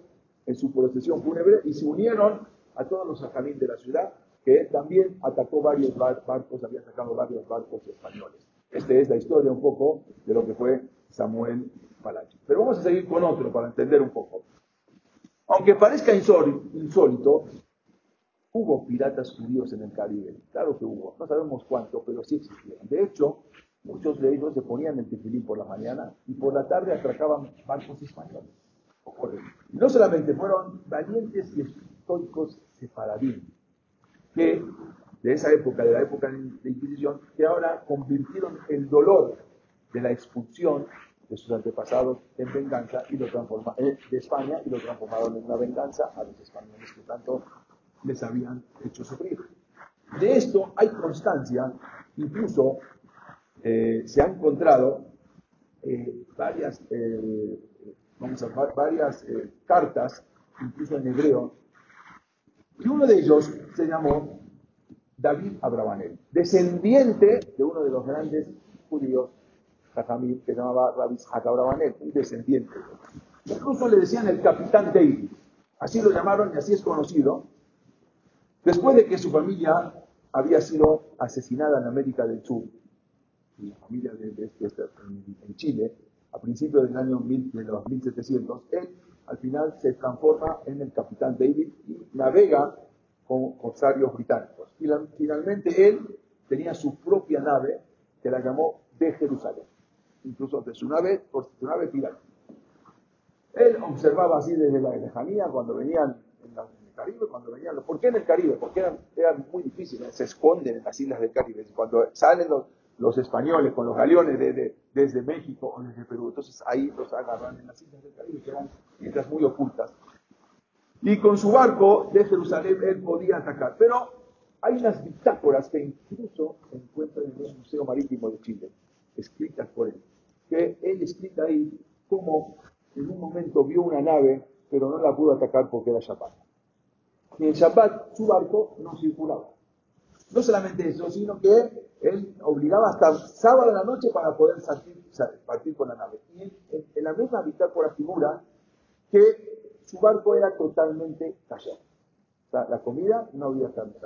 en su procesión fúnebre, y se unieron a todos los ajamín de la ciudad, que también atacó varios barcos, había atacado varios barcos españoles. Esta es la historia un poco de lo que fue Samuel Palacio. Pero vamos a seguir con otro para entender un poco. Aunque parezca insólito, hubo piratas judíos en el Caribe. Claro que hubo. No sabemos cuánto, pero sí existieron. De hecho, muchos de ellos se ponían el tefilín por la mañana y por la tarde atracaban barcos españoles. No solamente fueron valientes y estoicos separadín, que de esa época, de la época de Inquisición, que ahora convirtieron el dolor de la expulsión de sus antepasados en venganza y lo transformaron eh, de España y lo transformaron en una venganza a los españoles que tanto les habían hecho sufrir. De esto hay constancia, incluso eh, se han encontrado eh, varias, vamos a varias cartas, incluso en hebreo, y uno de ellos se llamó David Abravanel, descendiente de uno de los grandes judíos que se llamaba Rabbi Abravanel, un descendiente. Incluso le decían el capitán David, así lo llamaron y así es conocido, después de que su familia había sido asesinada en América del Sur, la familia de, en, Chile, a principios del año de los 1700, él al final se transforma en el capitán David y navega con corsarios británicos. Y finalmente él tenía su propia nave que la llamó de Jerusalén incluso de su nave, por su nave pirata. Él observaba así desde la lejanía cuando venían en, el Caribe, cuando venían, ¿por qué en el Caribe? Porque eran, muy difíciles, se esconden en las islas del Caribe. Cuando salen los, españoles con los galeones desde México o desde Perú, entonces ahí los agarran en las islas del Caribe, que eran islas muy ocultas. Y con su barco de Jerusalén él podía atacar. Pero hay unas bitácoras que incluso se encuentran en el Museo Marítimo de Chile, escritas por él. Que él explica ahí cómo en un momento vio una nave, pero no la pudo atacar porque era Shabbat. Y en Shabbat su barco no circulaba. No solamente eso, sino que él obligaba hasta sábado de la noche para poder partir con la nave. Y en, la misma bitácora figura que su barco era totalmente callado. La comida no había tanto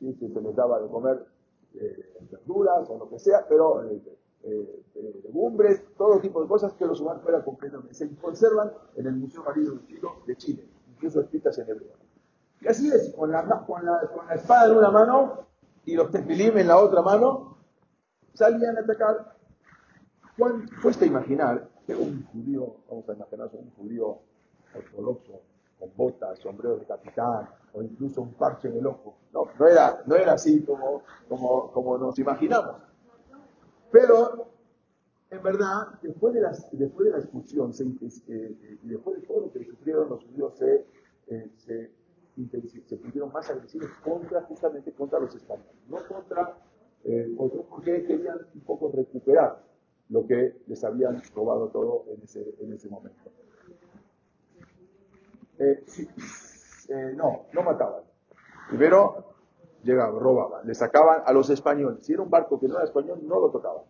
¿sí? se les daba de comer eh, verduras o lo que sea, pero eh, eh, legumbres, todo tipo de cosas, pero su barco era completamente. Se conservan en el Museo Marino de Chile, incluso escritas en hebreo. Y así es, con la, con la, con la espada en una mano y los tefilim en la otra mano, salían a atacar. ¿Cuán cuesta imaginar que un judío, vamos a imaginar un judío ortodoxo, con botas, sombrero de capitán, o incluso un parche en el ojo. No, no era, no era así como, como, como nos imaginamos. Pero, en verdad, después de, las, después de la expulsión eh, eh, y después de todo lo que sufrieron, los judíos se, eh, se, se pusieron más agresivos contra, justamente contra los españoles, no contra otros, porque querían un poco recuperar lo que les habían robado todo en ese, en ese momento. no, no mataban. Primero llegaban, robaban, le sacaban a los españoles. Si era un barco que no era español, no lo tocaban.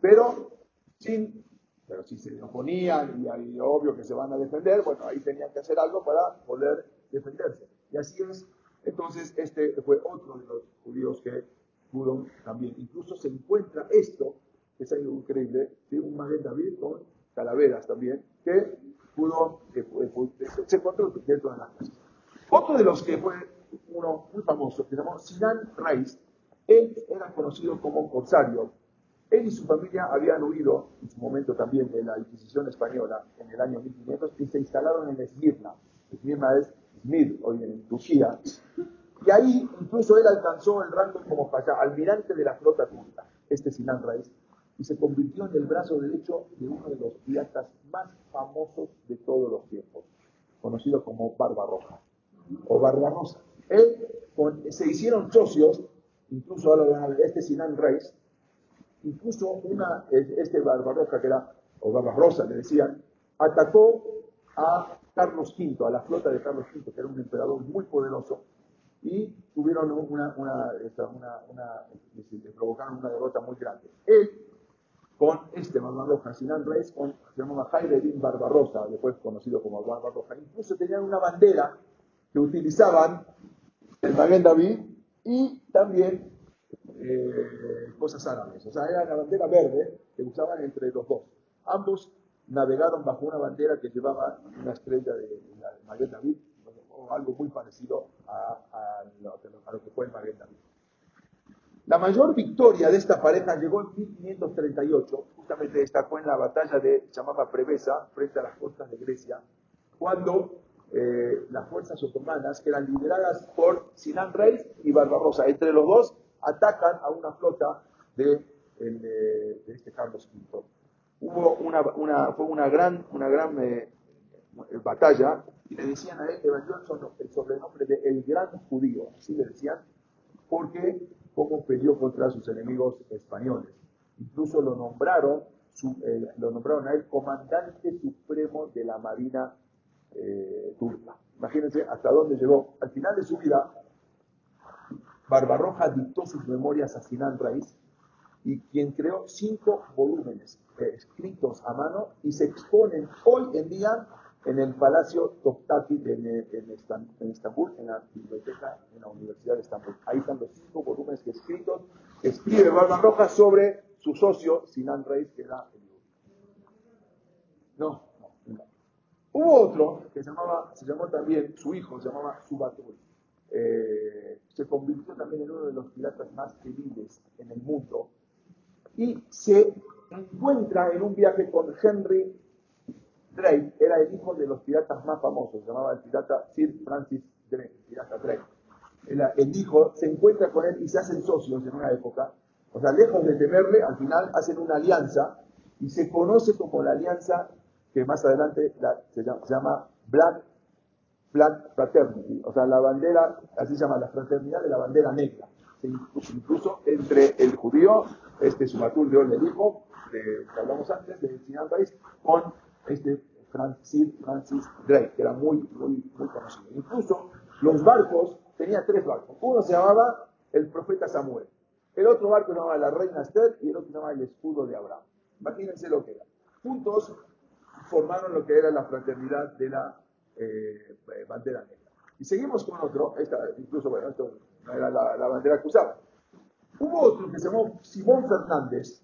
Pero sin, pero si se oponían y hay obvio que se van a defender, bueno, ahí tenían que hacer algo para poder defenderse. Y así es. Entonces, este fue otro de los judíos que pudo también. Incluso se encuentra esto, que es algo increíble, de un Maguen David con calaveras también, que pudo, se encontró dentro de las casas. Otro de los que fue uno muy famoso, que se llamó Sinan Reis. Él era conocido como corsario. Él y su familia habían huido en su momento también de la Inquisición española en el año 1500 y se instalaron en Esmirna. Esmirna es Smir, hoy en Turquía. Y ahí incluso él alcanzó el rango como almirante de la flota turca, este Sinan Reis, y se convirtió en el brazo derecho de uno de los piratas más famosos de todos los tiempos, conocido como Barbarroja o Barbarosa. Él, se hicieron socios, incluso ahora este Sinan Reis, incluso una, este Barbarossa, que era, o Barbarossa le decían, atacó a Carlos V, a la flota de Carlos V, que era un emperador muy poderoso, y tuvieron una, una, provocaron una derrota muy grande. Él, con este Barbarossa, Sinan Reis, con, se llamaba Jaime Barbarossa, después conocido como Barbarossa, incluso tenían una bandera que utilizaban el Maguen David y también eh, cosas árabes. O sea, era la bandera verde que usaban entre los dos. Ambos navegaron bajo una bandera que llevaba una estrella de, Maguen David, o algo muy parecido a, lo, que fue el David. La mayor victoria de esta pareja llegó en 1538, justamente destacó en la batalla de llamaba Prevesa, frente a las costas de Grecia, cuando eh, las fuerzas otomanas, que eran lideradas por Sinan Reis y Barbarossa. Entre los dos atacan a una flota de, este Carlos V. Hubo una, una, fue una gran, una gran eh, batalla y le decían a él, Johnson, el sobrenombre de el gran judío, así le decían, porque como peleó contra sus enemigos españoles. Incluso lo nombraron, eh, lo nombraron a él comandante supremo de la Marina eh, turca. Imagínense hasta dónde llegó. Al final de su vida, Barbarroja dictó sus memorias a Sinan Reis y quien creó cinco volúmenes escritos a mano y se exponen hoy en día en el Palacio Topkapı en, en, Estambul, en la biblioteca en la Universidad de Estambul. Ahí están los cinco volúmenes que escritos escribe Barbarroja sobre su socio Sinan Reis, que era el No, Hubo otro que se, llamaba, se llamó también, su hijo se llamaba Subatul. Eh, se convirtió también en uno de los piratas más temibles en el mundo y se encuentra en un viaje con Henry Drake, era el hijo de los piratas más famosos, se llamaba el pirata Sir Francis Drake, pirata Drake. El, el, hijo se encuentra con él y se hacen socios en una época, o sea, lejos de temerle, al final hacen una alianza y se conoce como la alianza que más adelante se, llama, Black Black Fraternity, o sea, la bandera, así se llama, la fraternidad de la bandera negra. incluso entre el judío, este Sumatul de Olerijo, de, que hablamos antes, de País, con este Francis, Francis Drake, que era muy, muy, muy conocido. Incluso los barcos, tenía tres barcos. Uno se llamaba el profeta Samuel, el otro barco se llamaba la reina Esther y el otro se llamaba el escudo de Abraham. Imagínense lo que era. Juntos formaron lo que era la fraternidad de la eh, bandera negra. Y seguimos con otro, esta, incluso, bueno, esto era la, bandera que usaba. Hubo otro que se llamó Simón Fernández,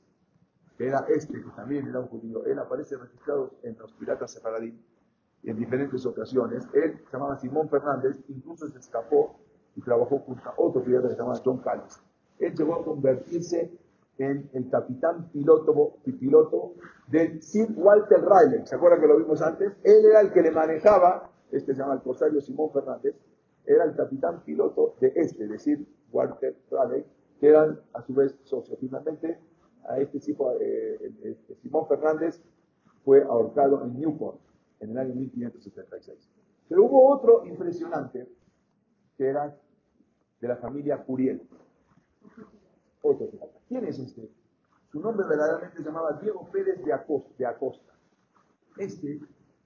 era este, que también era un judío. Él aparece registrado en los piratas separadín en diferentes ocasiones. Él se llamaba Simón Fernández, incluso se escapó y trabajó junto a otro pirata que se llamaba John Callis. Él llegó a convertirse en el capitán piloto, piloto del Sir Walter Raleigh. ¿Se acuerdan que lo vimos antes? Él era el que le manejaba, este se llama el corsario Simón Fernández, era el capitán piloto de este, de Sir Walter Raleigh, que eran a su vez socios. Finalmente, a este tipo, eh, este Simón Fernández fue ahorcado en Newport en el año 1576. Pero hubo otro impresionante, que era de la familia Curiel. Otro ¿Quién es este? Su nombre verdaderamente se llamaba Diego Pérez de Acosta. Este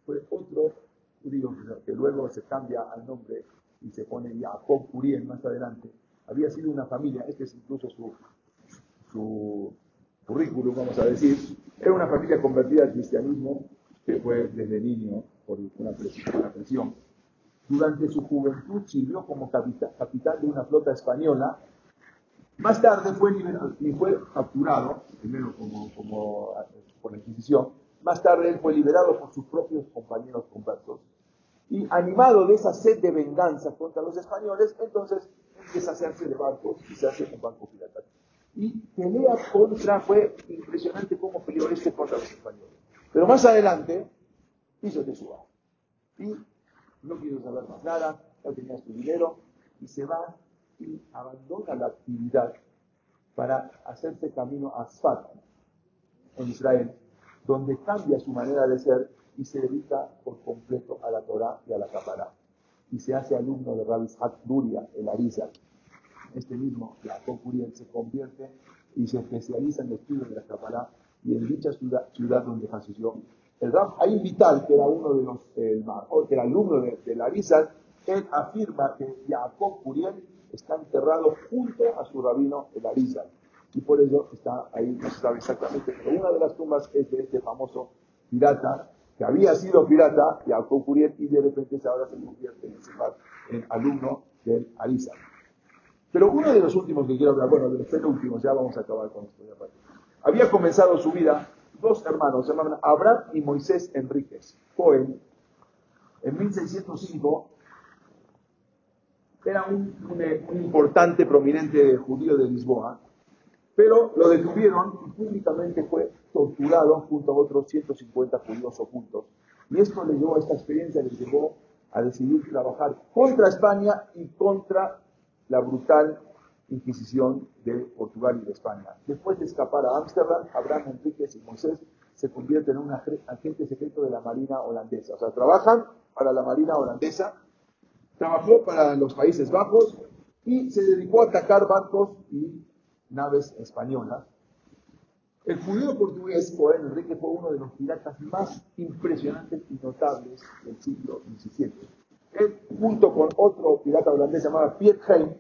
fue otro judío que luego se cambia al nombre y se pone Jacob Curiel más adelante. Había sido una familia, este es incluso su currículum, vamos a decir, era una familia convertida al cristianismo que fue desde niño por una presión. Durante su juventud sirvió como capitán, de una flota española. Más tarde fue fue capturado, primero como, como por la Inquisición. Más tarde él fue liberado por sus propios compañeros conversos. Y animado de esa sed de venganza contra los españoles, entonces empieza a hacerse de barcos y se hace un barco pirata y pelea contra, fue impresionante cómo peleó este contra los españoles. Pero más adelante hizo suba y no quiso saber más nada, ya tenía su dinero y se va y abandona la actividad para hacerse camino a Sfat, en Israel, donde cambia su manera de ser y se dedica por completo a la Torah y a la Kabbalah. Y se hace alumno de Rabbi Duria, el Arizal este mismo Jacob Uriel se convierte y se especializa en el estudio de la Kabbalah y en dicha ciudad, ciudad donde falleció. El Rab Haim Vital, que era uno de los, el, que era alumno de, de Larisa, él afirma que Jacob Uriel está enterrado junto a su rabino el Arizal. Y por ello está ahí, no se sabe exactamente, pero una de las tumbas es de este famoso pirata, que había sido pirata, Jacob Uriel, y de repente ahora se convierte en, en alumno del Arizal. Pero uno de los últimos que quiero hablar, bueno, de los penúltimos, ya vamos a acabar con esto. Había comenzado su vida dos hermanos, se llamaban Abraham y Moisés Enríquez Cohen. En 1605 era un, importante, prominente judío de Lisboa, pero lo detuvieron y públicamente fue torturado junto a otros 150 judíos ocultos. Y esto le llevó a esta experiencia, le llevó a decidir trabajar contra España y contra la brutal Inquisición de Portugal y de España. Después de escapar a Ámsterdam, Abraham Enríquez y Moisés se convierten en un agente secreto de la Marina holandesa. O sea, trabajan para la Marina holandesa, trabajó para los Países Bajos y se dedicó a atacar barcos y naves españolas. El judío portugués Joel Enrique fue uno de los piratas más impresionantes y notables del siglo XVII él junto con otro pirata holandés llamado Piet Hein,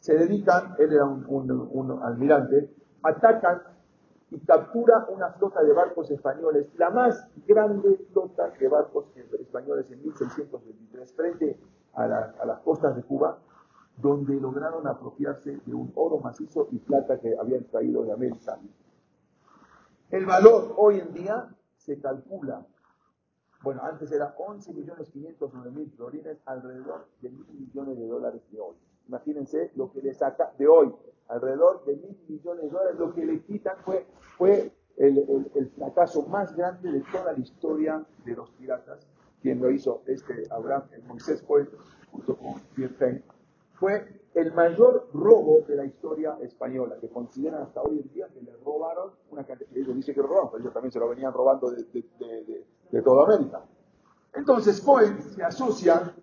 se dedican, él era un, almirante, atacan y captura una flota de barcos españoles, la más grande flota de barcos españoles en 1623 frente a, a las costas de Cuba, donde lograron apropiarse de un oro macizo y plata que habían traído de América. El valor hoy en día se calcula bueno, antes era 11 millones 509 mil florines, alrededor de mil millones de dólares de hoy. Imagínense lo que le saca de hoy, alrededor de mil millones de dólares, lo que le quitan fue, fue el, fracaso más grande de toda la historia de los piratas, quien lo hizo este Abraham, el Moisés fue, junto con Pierre fue el mayor robo de la historia española, que consideran hasta hoy en día que le robaron una cantidad, ellos dicen que lo robaron, pero ellos también se lo venían robando de, toda América. Entonces Cohen se asocia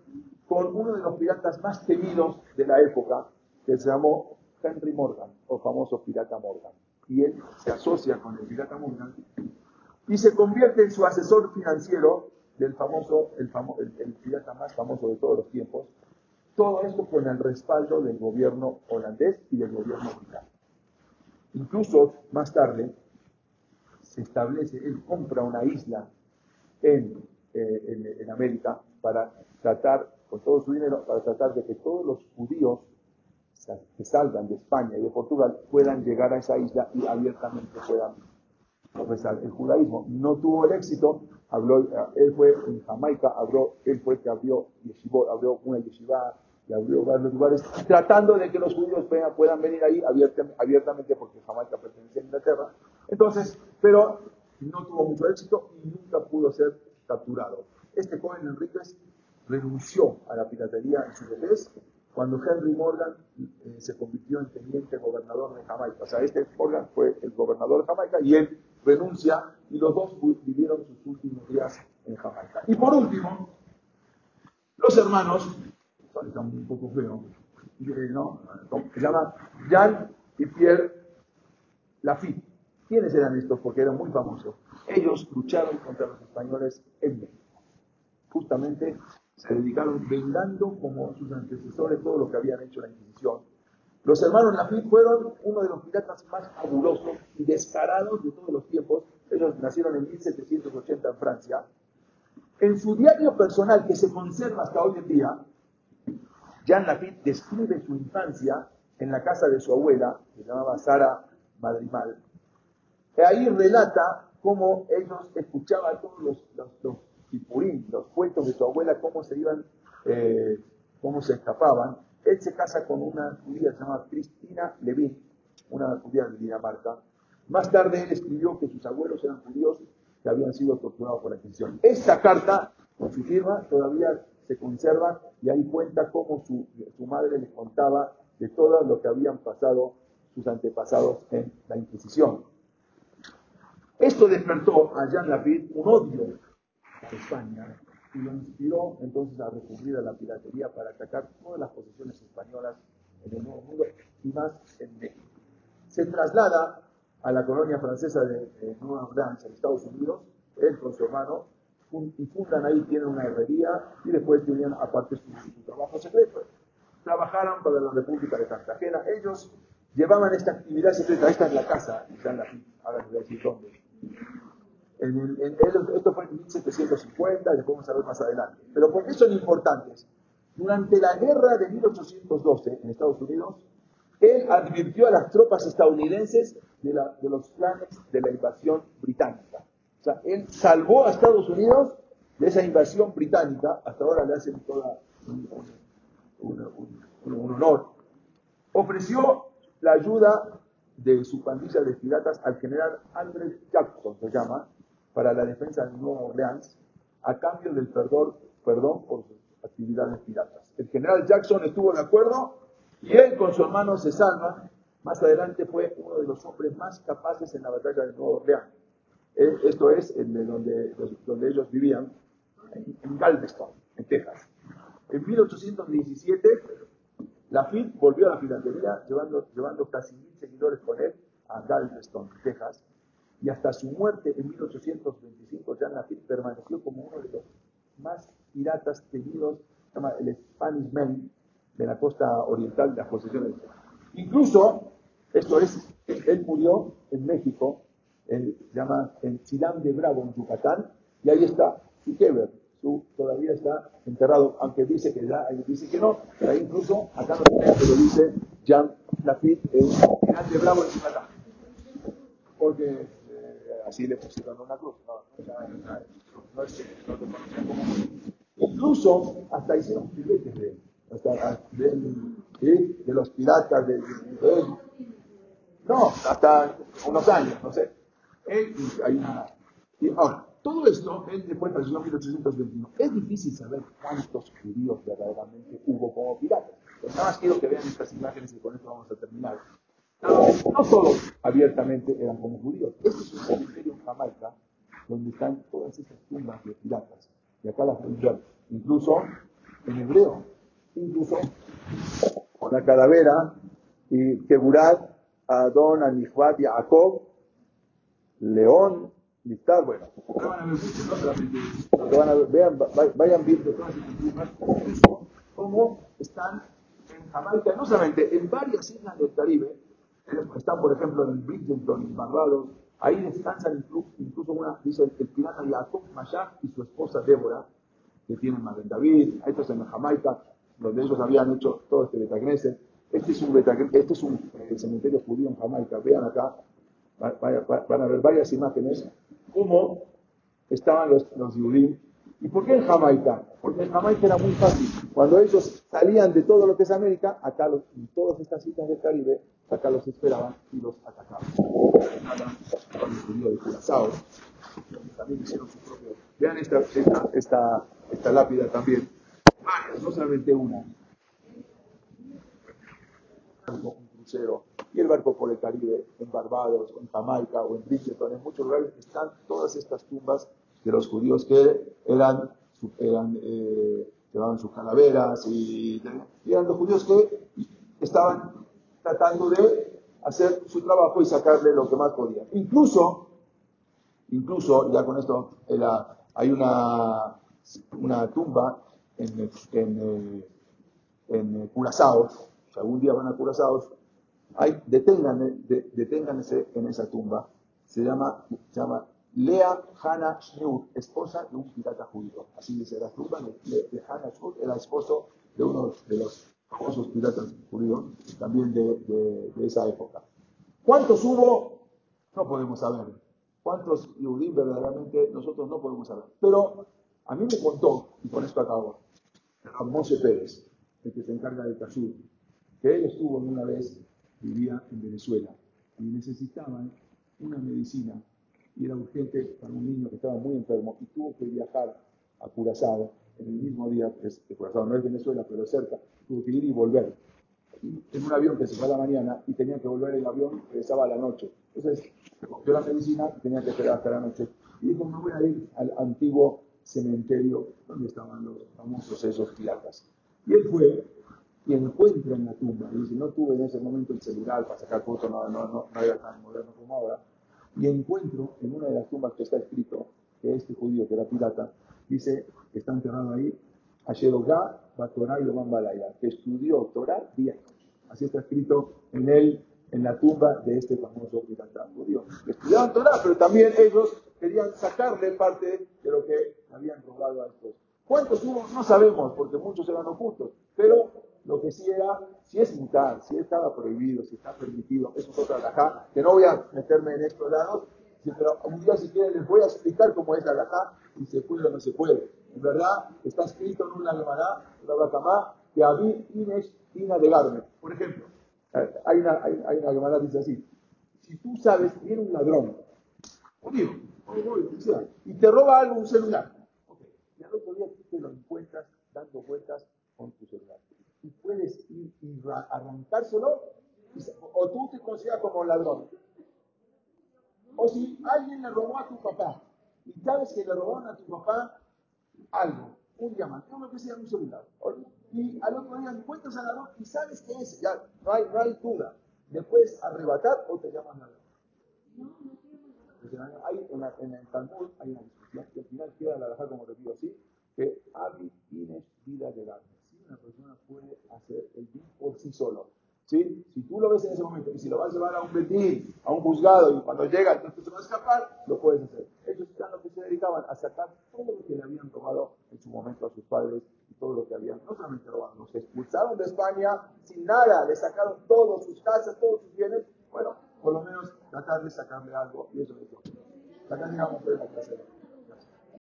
con uno de los piratas más temidos de la época, que se llamó Henry Morgan, o famoso pirata Morgan. Y él se asocia con el pirata Morgan y se convierte en su asesor financiero del famoso, el, el, pirata más famoso de todos los tiempos. Todo esto con el respaldo del gobierno holandés y del gobierno británico. Incluso más tarde se establece, él compra una isla en, eh, en América para tratar, con todo su dinero, para tratar de que todos los judíos que salgan de España y de Portugal puedan llegar a esa isla y abiertamente puedan profesar el judaísmo. No tuvo el éxito, habló, él fue en Jamaica, habló, él fue que abrió, abrió una yeshiva y abrió varios lugares, tratando de que los judíos puedan, venir ahí abiertamente porque Jamaica pertenece a Inglaterra. Entonces, pero no tuvo mucho éxito y nunca pudo ser capturado. Este joven Enríquez renunció a la piratería en su vejez cuando Henry Morgan eh, se convirtió en teniente gobernador de Jamaica. O sea, este Morgan fue el gobernador de Jamaica y él renuncia y los dos vivieron sus últimos días en Jamaica. Y por último, los hermanos, está un poco feo, eh, ¿no? se llaman Jean y Pierre Lafitte. ¿Quiénes eran estos? Porque eran muy famosos. Ellos lucharon contra los españoles en México. Justamente se dedicaron vengando como sus antecesores todo lo que habían hecho la Inquisición. Los hermanos Lafitte fueron uno de los piratas más fabulosos y descarados de todos los tiempos. Ellos nacieron en 1780 en Francia. En su diario personal, que se conserva hasta hoy en día, Jean Lafitte describe su infancia en la casa de su abuela, que se llamaba Sara Madrimal. Ahí relata cómo ellos escuchaban todos los, los, los los cuentos de su abuela, cómo se iban, eh, cómo se escapaban. Él se casa con una judía llamada Cristina Levin, una judía de Dinamarca. Más tarde él escribió que sus abuelos eran judíos que habían sido torturados por la Inquisición. Esta carta, con su firma, todavía se conserva y ahí cuenta cómo su, su madre les contaba de todo lo que habían pasado sus antepasados en la Inquisición. Esto despertó a Jean Lapid un odio España y lo inspiró entonces a recurrir a la piratería para atacar todas las posiciones españolas en el Nuevo Mundo y más en México. Se traslada a la colonia francesa de, Nueva Orleans, en Estados Unidos, él con su hermano, y fundan ahí, tienen una herrería y después tenían aparte su, trabajo secreto. Trabajaron para la República de Cartagena. Ellos llevaban esta actividad secreta. Esta es la casa, están aquí, ahora les voy a decir dónde esto fue en 1750, y después vamos a ver más adelante. Pero ¿por qué son importantes? Durante la guerra de 1812 en Estados Unidos, él advirtió a las tropas estadounidenses de, los planes de la invasión británica. O sea, él salvó a Estados Unidos de esa invasión británica, hasta ahora le hacen toda un, un honor. Ofreció la ayuda de su pandilla de piratas al general Andrew Jackson, se llama, para la defensa de Nueva Orleans a cambio del perdón, perdón por sus actividades piratas. El general Jackson estuvo de acuerdo y él con su hermano se salva. Más adelante fue uno de los hombres más capaces en la batalla de Nueva Orleans. Eh, esto es el de donde, donde ellos vivían, en Galveston, en Texas. En 1817, Lafitte volvió a la piratería llevando, llevando casi mil seguidores con él a Galveston, Texas y hasta su muerte en 1825, Jean Lafitte permaneció como uno de los más piratas tenidos, se llama el Spanish Main, de la costa oriental de las posesiones. Incluso, esto es, él murió en México, él se llama en Chilán de Bravo, en Yucatán, y ahí está su Todavía está enterrado, aunque dice que ya, dice que no, pero ahí incluso, acá no lo dice Jean Lafitte en Chilán de Bravo, en Yucatán. Porque así le pusieron una cruz. No, no, es que no te conocían como. Incluso hasta hicieron filetes de, hasta, de, de los piratas, de, no, hasta unos años, no sé. hay una, y ahora, todo esto, él falleció en 1821. Es difícil saber cuántos judíos verdaderamente hubo como piratas. Pero nada más quiero que vean estas imágenes y con esto vamos a terminar no solo abiertamente eran como judíos. Este es un cementerio en Jamaica donde están todas esas tumbas de piratas. Y acá las pueden. Incluso en hebreo, incluso con la calavera y Keburat, Adon, Anishvat, Jacob, León, Listar, bueno, vean, vayan viendo todas cómo están en Jamaica, no solamente en varias islas del Caribe, están por ejemplo en Bridgeton, en Barbados, ahí descansan incluso, una, dice el pirata Jacob Mayach y su esposa Débora, que tienen Magen David, esto es en Jamaica, donde ellos habían hecho todo este Betagneset. Este es un, este es un eh, cementerio judío en Jamaica, vean acá, van a ver varias imágenes, cómo estaban los, los ¿Y por qué en Jamaica? Porque en Jamaica era muy fácil. Cuando ellos salían de todo lo que es América, acá los, en todas estas islas del Caribe, acá los esperaban y los atacaban. Vean esta, esta, esta, esta lápida también. Varias, no solamente una. Un crucero. Y el barco por el Caribe, en Barbados, en Jamaica, o en Bridgeton, en muchos lugares están todas estas tumbas de los judíos que eran, eh, llevaban sus calaveras y, eran los judíos que estaban tratando de hacer su trabajo y sacarle lo que más podían. Incluso, incluso ya con esto, hay una, una tumba en, en, en Curazao, si algún día van a Curazao, hay, detengan, deténganse en esa tumba. Se llama, se llama Lea Hannah Schnur, esposa de un pirata judío. Así dice la tumba de, Hannah Schnur, era esposo de uno de los famosos piratas judíos, también de, de, esa época. ¿Cuántos hubo? No podemos saber. ¿Cuántos Yudim verdaderamente nosotros no podemos saber? Pero a mí me contó, y con esto acabo, Moshe Pérez, el que se encarga de Kashur, que él estuvo una vez, vivía en Venezuela, y necesitaban una medicina, y era urgente para un niño que estaba muy enfermo, y tuvo que viajar a Curazao en el mismo día, es, Curazao no es Venezuela, pero cerca, tuvo que ir y volver. en un avión que se fue a la mañana y tenía que volver el avión, regresaba a la noche. Entonces, cogió la medicina y tenía que esperar hasta la noche. Y dijo, me voy a ir al antiguo cementerio donde estaban los famosos esos piratas. Y él fue y encuentra en la tumba, y dice, no tuve en ese momento el celular para sacar fotos, no, no, era tan moderno como ahora, y encuentro en una de las tumbas que está escrito que este judío que era pirata, dice, que está enterrado ahí, Ayerogá, Batorá y Balaya, que estudió Torah día y. Así está escrito en él, en la tumba de este famoso pirata judío. Estudiaban Torah, pero también ellos querían sacarle parte de lo que habían robado a estos. ¿Cuántos hubo? No sabemos, porque muchos eran ocultos. Pero lo que sí era, si es mutar, si estaba prohibido, si está permitido, eso es otra alajá, que no voy a meterme en estos lados, pero un día si quieren les voy a explicar cómo es la alajá, si se puede o no se puede. En verdad, está escrito en una Gemara, una Bakamá, que Abir Inesh Ina de Garme. Por ejemplo, hay una, hay, una que dice así, si tú sabes, viene un ladrón, judío, y te roba algo, un celular, y al otro día tú te lo encuentras dando vueltas con tu celular. Y puedes ir y arrancárselo, o tú te consideras como ladrón. O si alguien le robó a tu papá, y sabes que le robaron a tu papá algo, un diamante, uno que sea un celular. Y al otro día encuentras al ladrón y sabes que es, ya no hay, no hay duda. ¿Le puedes arrebatar o te llaman ladrón? Hay en, en el Talmud hay una discusión que al final queda la como repito así, que Abi tienes vida legal. Una persona puede hacer el bien por sí solo, ¿sí? Si tú lo ves en ese momento y si lo vas a llevar a un betín, a un juzgado y cuando llega entonces se va a escapar, lo puedes hacer. Ellos eran los que se dedicaban a sacar todo lo que le habían robado en su momento a sus padres y todo lo que habían, no solamente robado, los expulsaron de España sin nada, le sacaron todas sus casas, todos sus bienes. Bueno, por lo menos tratar de sacarle algo y eso es lo que. Acá llegamos a la.